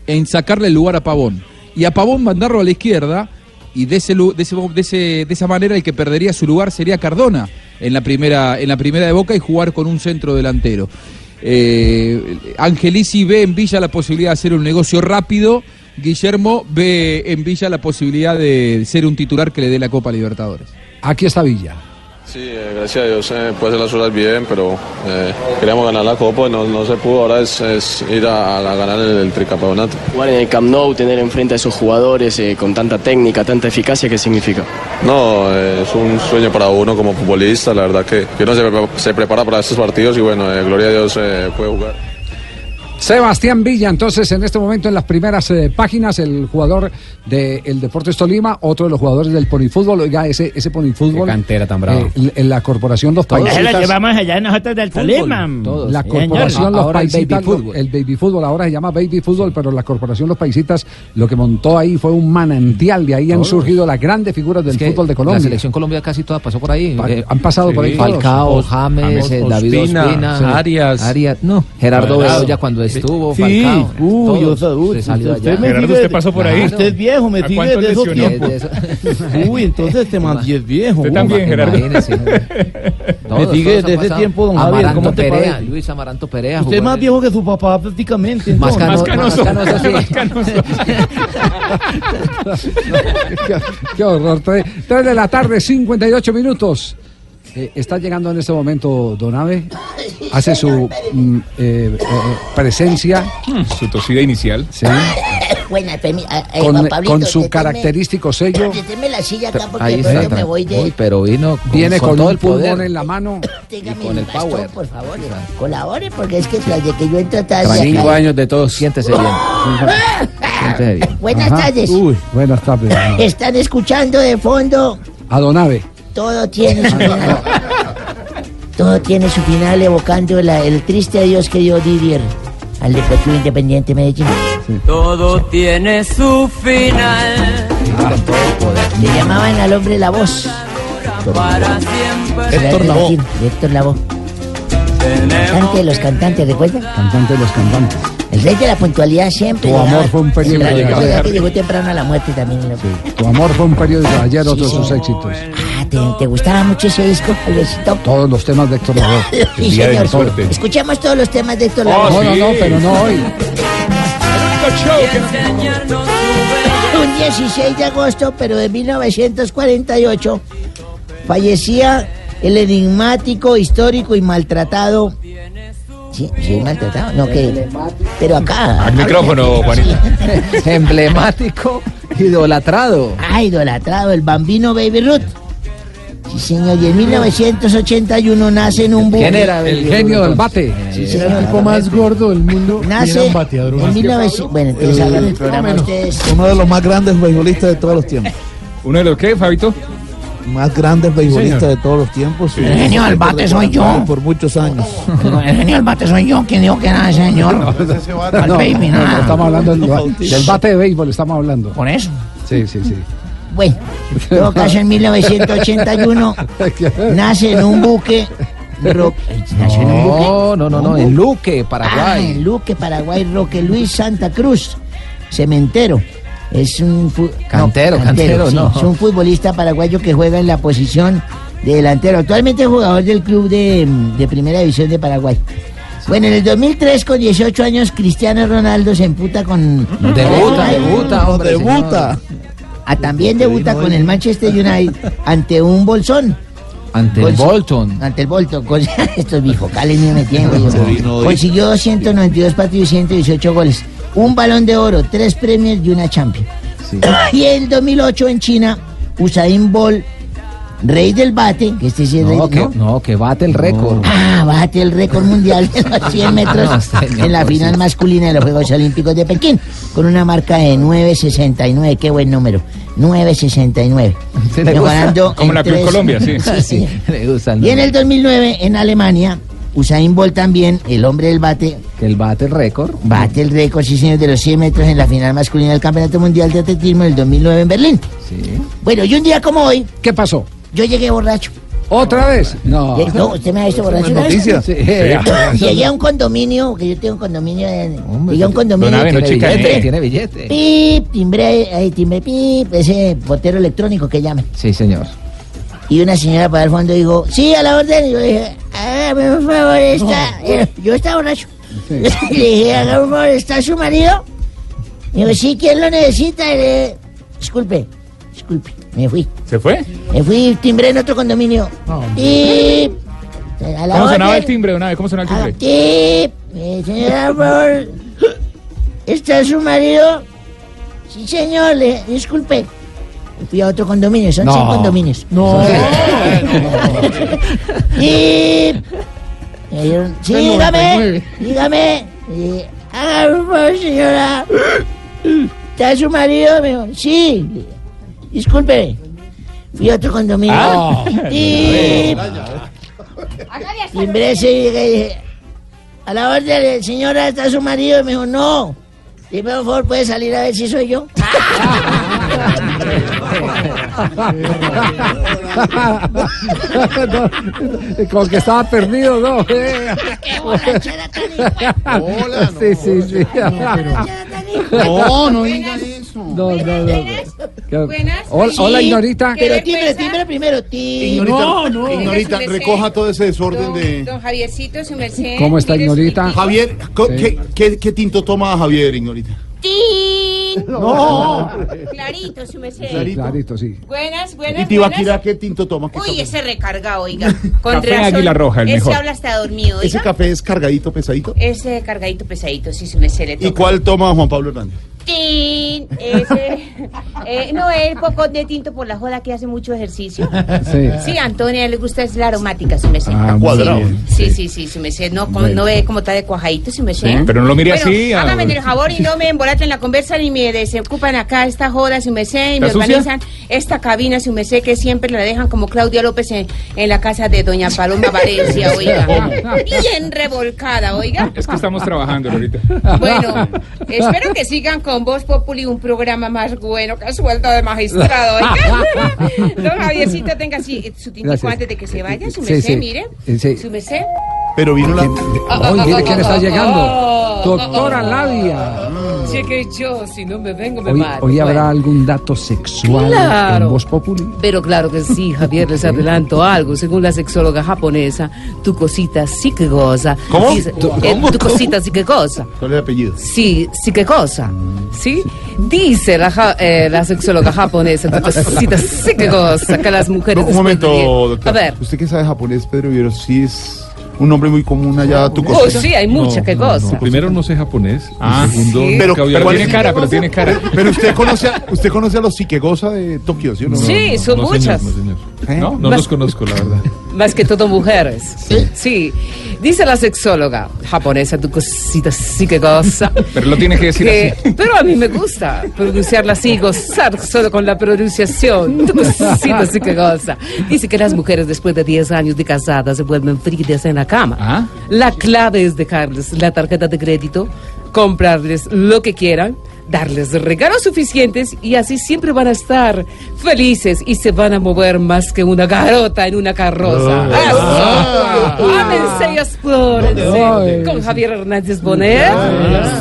en sacarle el lugar a Pavón. Y a Pavón mandarlo a la izquierda y de, ese, de, ese- de ese- de esa manera el que perdería su lugar sería Cardona en la primera, en la primera de Boca y jugar con un centro delantero. Eh, Angelici ve en Villa la posibilidad de hacer un negocio rápido. Guillermo ve en Villa la posibilidad de ser un titular que le dé la Copa Libertadores.
Aquí está Villa.
Sí, eh, gracias a Dios eh, puede hacer las cosas bien, pero eh, queríamos ganar la Copa y no, no se pudo. Ahora es, es ir a, a ganar el, el tricampeonato.
Jugar en el Camp Nou, tener enfrente a esos jugadores eh, con tanta técnica, tanta eficacia, ¿qué significa?
No, eh, es un sueño para uno como futbolista. La verdad que, que uno se, se prepara para estos partidos y bueno, eh, gloria a Dios eh, puede jugar.
Sebastián Villa, entonces en este momento en las primeras eh, páginas, el jugador del Deportes Tolima, otro de los jugadores del Ponifútbol, oiga, ese, ese Ponifútbol.
Qué cantera tan brava.
eh, en la corporación Los
ya
Paisitas.
lo llevamos allá nosotros del Tolima.
La corporación
señor.
Los
Ahora el
Paisitas,
baby
lo-
fútbol.
el baby fútbol ahora se llama baby fútbol, pero la corporación Los Paisitas lo que montó ahí fue un manantial, de ahí han
Todos.
surgido las grandes figuras del
Es que
fútbol de Colombia.
La selección Colombia casi toda pasó por ahí.
Pa-
Eh,
han pasado por ahí.
Falcao, James, eh, David
Ospina,
Ospina,
sí.
Arias. no, Gerardo. Bedoya cuando estuvo,
Sí,
Falcao.
uy, yo
se salió
usted
allá.
me Gerardo, usted pasó por ahí. Usted es viejo, me
¿A
sigue
cuántos
de esos tiempos. Uy, entonces este man es viejo.
Usted también, Gerardo.
Me sigue desde ese tiempo, don Javier.
Amaranto
¿Cómo te
Perea,
parece?
Luis Amaranto Perea.
Usted es más viejo que su papá prácticamente.
Más canoso,
Más canoso.
qué, qué horror. Tres, tres de la tarde, 58 minutos. Eh, está llegando en este momento Donave, hace su mm, eh, eh, presencia.
Su tosida inicial.
Sí.
Buena, ah, eh,
Con,
Juan Pablito,
con su
deténme-
característico sello.
Deténme la silla acá porque
Ahí está.
pronto me voy de...
Uy, pero vino con,
Viene con,
todo
un
el poder.
pulmón en la mano.
Téngame
con el
bastón,
power.
por favor, colabore porque es que tras de que yo entro atrás de
Cinco años de todos. Siéntese bien. Siéntese bien.
Buenas
Ajá.
tardes.
Uy, buenas tardes.
Están escuchando de fondo.
A Donave.
Todo tiene su final. Todo tiene su final evocando la- el triste adiós que dio Didier al Deportivo Independiente Medellín.
Todo tiene su final.
Le llamaban al hombre la voz.
Para siempre.
Héctor Lavoe. Héctor Lavoe. Cantante de los cantantes, ¿recuerda?
Cantante de los cantantes.
El rey de la puntualidad siempre.
Tu
llegaba-
amor fue un periódico
Siempre
de
llegó temprano a la muerte también.
Tu amor fue un periódico de ayer, otro de
Sí,
sus éxitos.
¿Te, te gustaba mucho ese disco, Albercito?
Todos los temas de Héctor Lavoe.
Sí, señor. Escuchemos todos los temas de Héctor Lavoe.
no, no, no, pero no hoy.
Un 16 de agosto, pero de 1948, fallecía el enigmático, histórico y maltratado. Sí, sí, maltratado. No, que. Pero acá.
Al micrófono, Juanito.
Emblemático, idolatrado.
Ah, idolatrado, el bambino Baby Ruth. Sí, señor, y en 1981 nace en un buque.
¿Quién era El genio del bate.
Sí,
Era
señor.
el tipo más gordo del mundo.
Nace
era un bateador.
en 1900. Bueno, entonces
El-
hagan el programa
menos.
ustedes.
Uno de los más grandes beisbolistas de todos los tiempos.
¿Uno de los qué, Fabito?
Más grandes beisbolistas de todos los tiempos.
El genio del bate soy yo.
Por muchos años.
El genio del bate soy yo. ¿Quién dijo que era ese señor? Al
No,
baby,
no, no,
nada.
estamos hablando del, del bate de béisbol, estamos hablando.
Por eso.
Sí, sí, sí.
Bueno, en todo caso, en 1981 nace en un buque. Ro- ¿Nació en un buque?
No, no, no, no, en Luque, Paraguay.
Ah, en Luque, Paraguay, Roque Luis Santa Cruz, cementero. Es un fu-
Cantero, cantero,
sí,
no.
Es un futbolista paraguayo que juega en la posición de delantero. Actualmente es jugador del club de, de Primera División de Paraguay. Bueno, en el 2003, con 18 años, Cristiano Ronaldo se emputa con...
Debuta,
Ay,
debuta, hombre.
Debuta.
Ah, también debuta con el Manchester United ante un bolsón.
Ante el Bolton.
Ante el Bolton. Con- Estos bifocales ni me tienen,
hoy.
Consiguió 292 partidos y 118 goles. Un balón de oro, tres premios y una Champions. Y en 2008 en China, Usain Bolt, rey del bate, que este sí es rey
No, que,
¿no?
no, que bate el récord.
Ah, bate el récord mundial de los 100 metros
señor,
en la final
sí.
masculina de los Juegos Olímpicos de Pekín, con una marca de 9.69. Qué buen número. 9.69.
¿Sí le gusta?
Mejorando
Como la Cruz
tres-
Colombia, sí.
Sí, sí.
Le gusta el
Y en el
número.
2009, en Alemania, Usain Bolt también, el hombre del bate,
Que el bate el récord.
bate el récord, sí, señor, de los 100 metros en la final masculina del Campeonato Mundial de Atletismo del 2009 en Berlín.
Sí.
Bueno, y un día como hoy,
¿Qué pasó?
Yo llegué borracho.
¿Otra vez? No.
Eh, No, usted me ha visto borracho.
Noticia. Sí.
Llegué a un condominio, que yo tengo un condominio. en- llegué a un condominio.
Don Abe, no
tiene billete.
Tiene billete.
Pip, timbre, ahí, timbre, pip, ese portero electrónico que llaman.
Sí, señor.
Y una señora para el fondo dijo, sí, a la orden. Y yo dije, hágame por favor, está. Yo estaba borracho. Le dije, hágame por favor, ¿está su marido? Y dijo, sí, ¿quién lo necesita? Y le disculpe, disculpe, me fui.
¿Se fue?
Me fui, timbré en otro condominio. A la
¿Cómo sonaba el timbre, Don Abe? ¿Cómo sonaba el timbre?
Tip, eh, señora, por favor. ¿Está su marido? Sí, señor, le, disculpe. Fui a otro condominio, son
No.
cinco condominios.
No.
Tip. Me dieron- Sí, dígame,
99.
dígame. Eh, por favor, señora. ¿Está su marido? Me dijo, sí. Disculpe. Fui a otro condominio.
Ah.
Tip. Timbré ese y dije, a la orden, señora, ¿está su marido? Y me dijo, no. Dime, por favor, ¿puede salir a ver si soy yo?
Con que estaba perdido, ¿no?
Hola,
Sí, sí, sí.
No, no diga eso.
No, no, no. ¿Qué-
Buenas.
Hola, hola, Ignorita.
Pero timbre, timbre primero. Timbre.
Ignorita, Ignorita, recoja todo ese desorden de...
Don Javiercito, su merced.
¿Cómo está, Ignorita?
Javier. ¿qué, qué, qué tinto toma Javier, Ignorita?
¡Tin!
No.
Clarito, su merced.
Clarito.
Clarito, sí.
Buenas,
¿Y
buenas,
Tibaquira
buenas.
qué tinto toma? ¿Qué
Uy,
toma?
ese recarga, oiga. Con
Café
razón,
Águila Roja, el
ese
mejor.
habla hasta dormido,
¿Ese
oiga.
café es cargadito, pesadito?
Ese cargadito pesadito, sí, su merced le
¿Y cuál toma Juan Pablo Hernández?
Tin, ese. eh, no, el poco de tinto por la joda que hace mucho ejercicio.
Sí.
Sí, a Antonia le gusta es la aromática, su merced.
Ah, muy
sí, sí, sí, sí, su merced. No, como- no ve cómo está de cuajadito, su merced.
Sí, pero no lo mire
Bueno,
así, a-
Hágame el favor y no me embolaten la conversa ni me desocupan acá esta joda, su merced, y me organizan esta cabina, su merced, que siempre la dejan como Claudia López en, en la casa de doña Paloma Valencia, oiga. Bien revolcada, oiga.
Es que estamos trabajando ahorita.
Bueno, espero que sigan con Voz Populi, un programa más bueno que suelto de magistrado. oiga. Don Javiercito, tenga así su tintico antes de que se vaya, su
Sí,
mire.
Eh, sí.
Su.
Pero vino la...
Hoy, mire quién está llegando. Doctora Labia.
Que yo, si no me vengo, me
Hoy,
mato.
hoy habrá
Bueno.
algún dato sexual
Claro.
en Voz Populi.
Pero claro que sí, Javier, les adelanto algo. Según la sexóloga japonesa, tu cosita sí que goza.
¿Cómo?
Dice-
¿Tu-
eh,
cómo?
tu cosita sí que goza.
¿Cuál es el apellido?
Sí, sí que cosa. ¿Sí? Dice la, ja- eh, la sexóloga japonesa, tu cosita sí que goza, que las mujeres...
No, un momento, doctor.
A ver.
Usted que sabe japonés, Pedro Viveros, sí es un nombre muy común allá, tu
Oh, sí, hay mucha que goza.
Primero no sé japonés.
Ah,
segundo,
sí. pero, pero tiene cara, pero tiene cara. Pero usted conoce a, usted conoce a los psiquegosa de Tokio, ¿sí o no?
Sí, son
no,
muchas.
Señor, no, señor.
¿Eh?
No, no
Más-
los conozco, la verdad.
Más que todo mujeres. Sí. Dice la sexóloga japonesa, tu cosita sí que goza.
Pero lo tiene que decir
que-
así.
Pero a mí me gusta pronunciarla así, gozar solo con la pronunciación. Tu cosita sí que goza. Dice que las mujeres después de 10 años de casadas se vuelven frígidas en la cama.
¿Ah?
La clave es dejarles la tarjeta de crédito, comprarles lo que quieran, darles regalos suficientes y así siempre van a estar felices y se van a mover más que una garota en una carroza.
Ah.
¡Eso! ¡Ámense y explórense! Con Javier Hernández Bonet,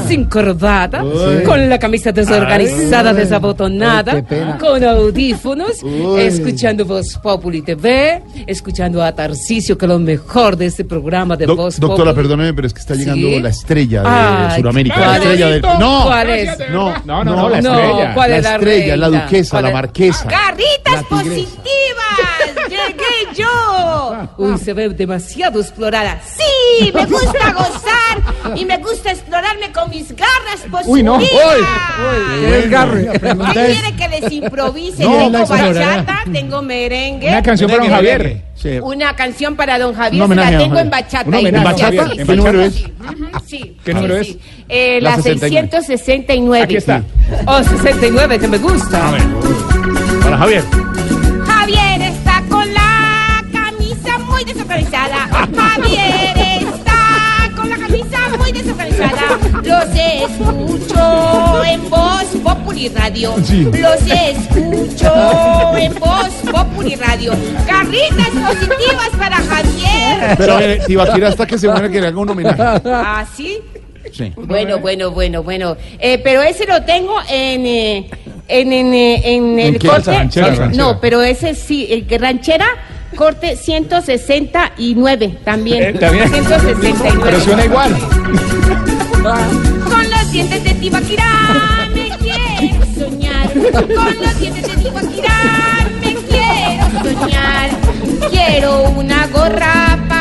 sin corbata, con la camisa desorganizada, desabotonada, con audífonos, escuchando Voz Populi TV, escuchando a Tarcisio, que es lo mejor de este programa de
Doc-
Voz
doctora,
Populi.
perdóneme, pero es que está llegando
¿Sí?
la estrella de Sudamérica. No,
¿Cuál es?
no,
No, no, no, la estrella.
¿cuál
la
es la
estrella, la duquesa,
¿Cuál
la
es?
marquesa.
¡Garritas positivas! ¡Llegué yo! Uy, se ve demasiado explorada. ¡Sí! ¡Me gusta gozar! Y me gusta explorarme con mis garras positivas.
Uy, no. Uy,
¿Qué es garre?
¿Qué quiere que les improvise?
No,
tengo bachata, tengo merengue.
Una canción para don Javier.
Sí.
Una canción para don Javier,
homenaje
la
a
tengo en bachata.
A Javier.
sí,
¿En
sí,
bachata?
sí, ujú, sí,
¿Qué número
sí.
es?
Eh,
La
la
69.
669.
Aquí está.
Oh, 69, que me gusta.
Para Javier.
Javier está con la camisa muy desorganizada. Javier está con la camisa muy desorganizada. Los escucho en Voz Populi Radio.
Sí.
Los escucho en Voz Populi Radio. Carritas positivas para Javier.
Pero eh, Tibaquira hasta que se muere que le haga un homenaje.
¿Ah, sí?
Sí.
Bueno, bueno, bueno, bueno. Eh, pero ese lo tengo en, eh, en, en, eh, en el
qué?
corte.
Ranchera,
eh,
ranchera.
No, pero ese sí, el que ranchera, corte 169 también.
Eh, también.
169.
Pero suena igual.
Con los dientes de Tibaquirá me quiero soñar. Con los dientes de Tibaquirá me quiero soñar. Quiero una gorra para.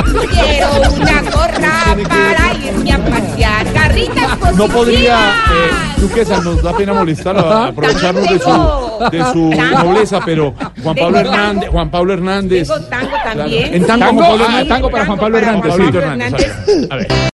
Quiero una gorra para irme a pasear. Carritas positivas.
No podría, eh, Duquesa, nos da pena molestar, a- aprovecharnos de su, de su nobleza, pero Juan
Tengo
Pablo
tango.
Hernández, Juan Pablo Hernández.
Tengo tango también.
En tango, Juan Pablo
ah,
Hernández.
tango para Juan Pablo Hernández.
Pablito
sí.
Hernández. A ver.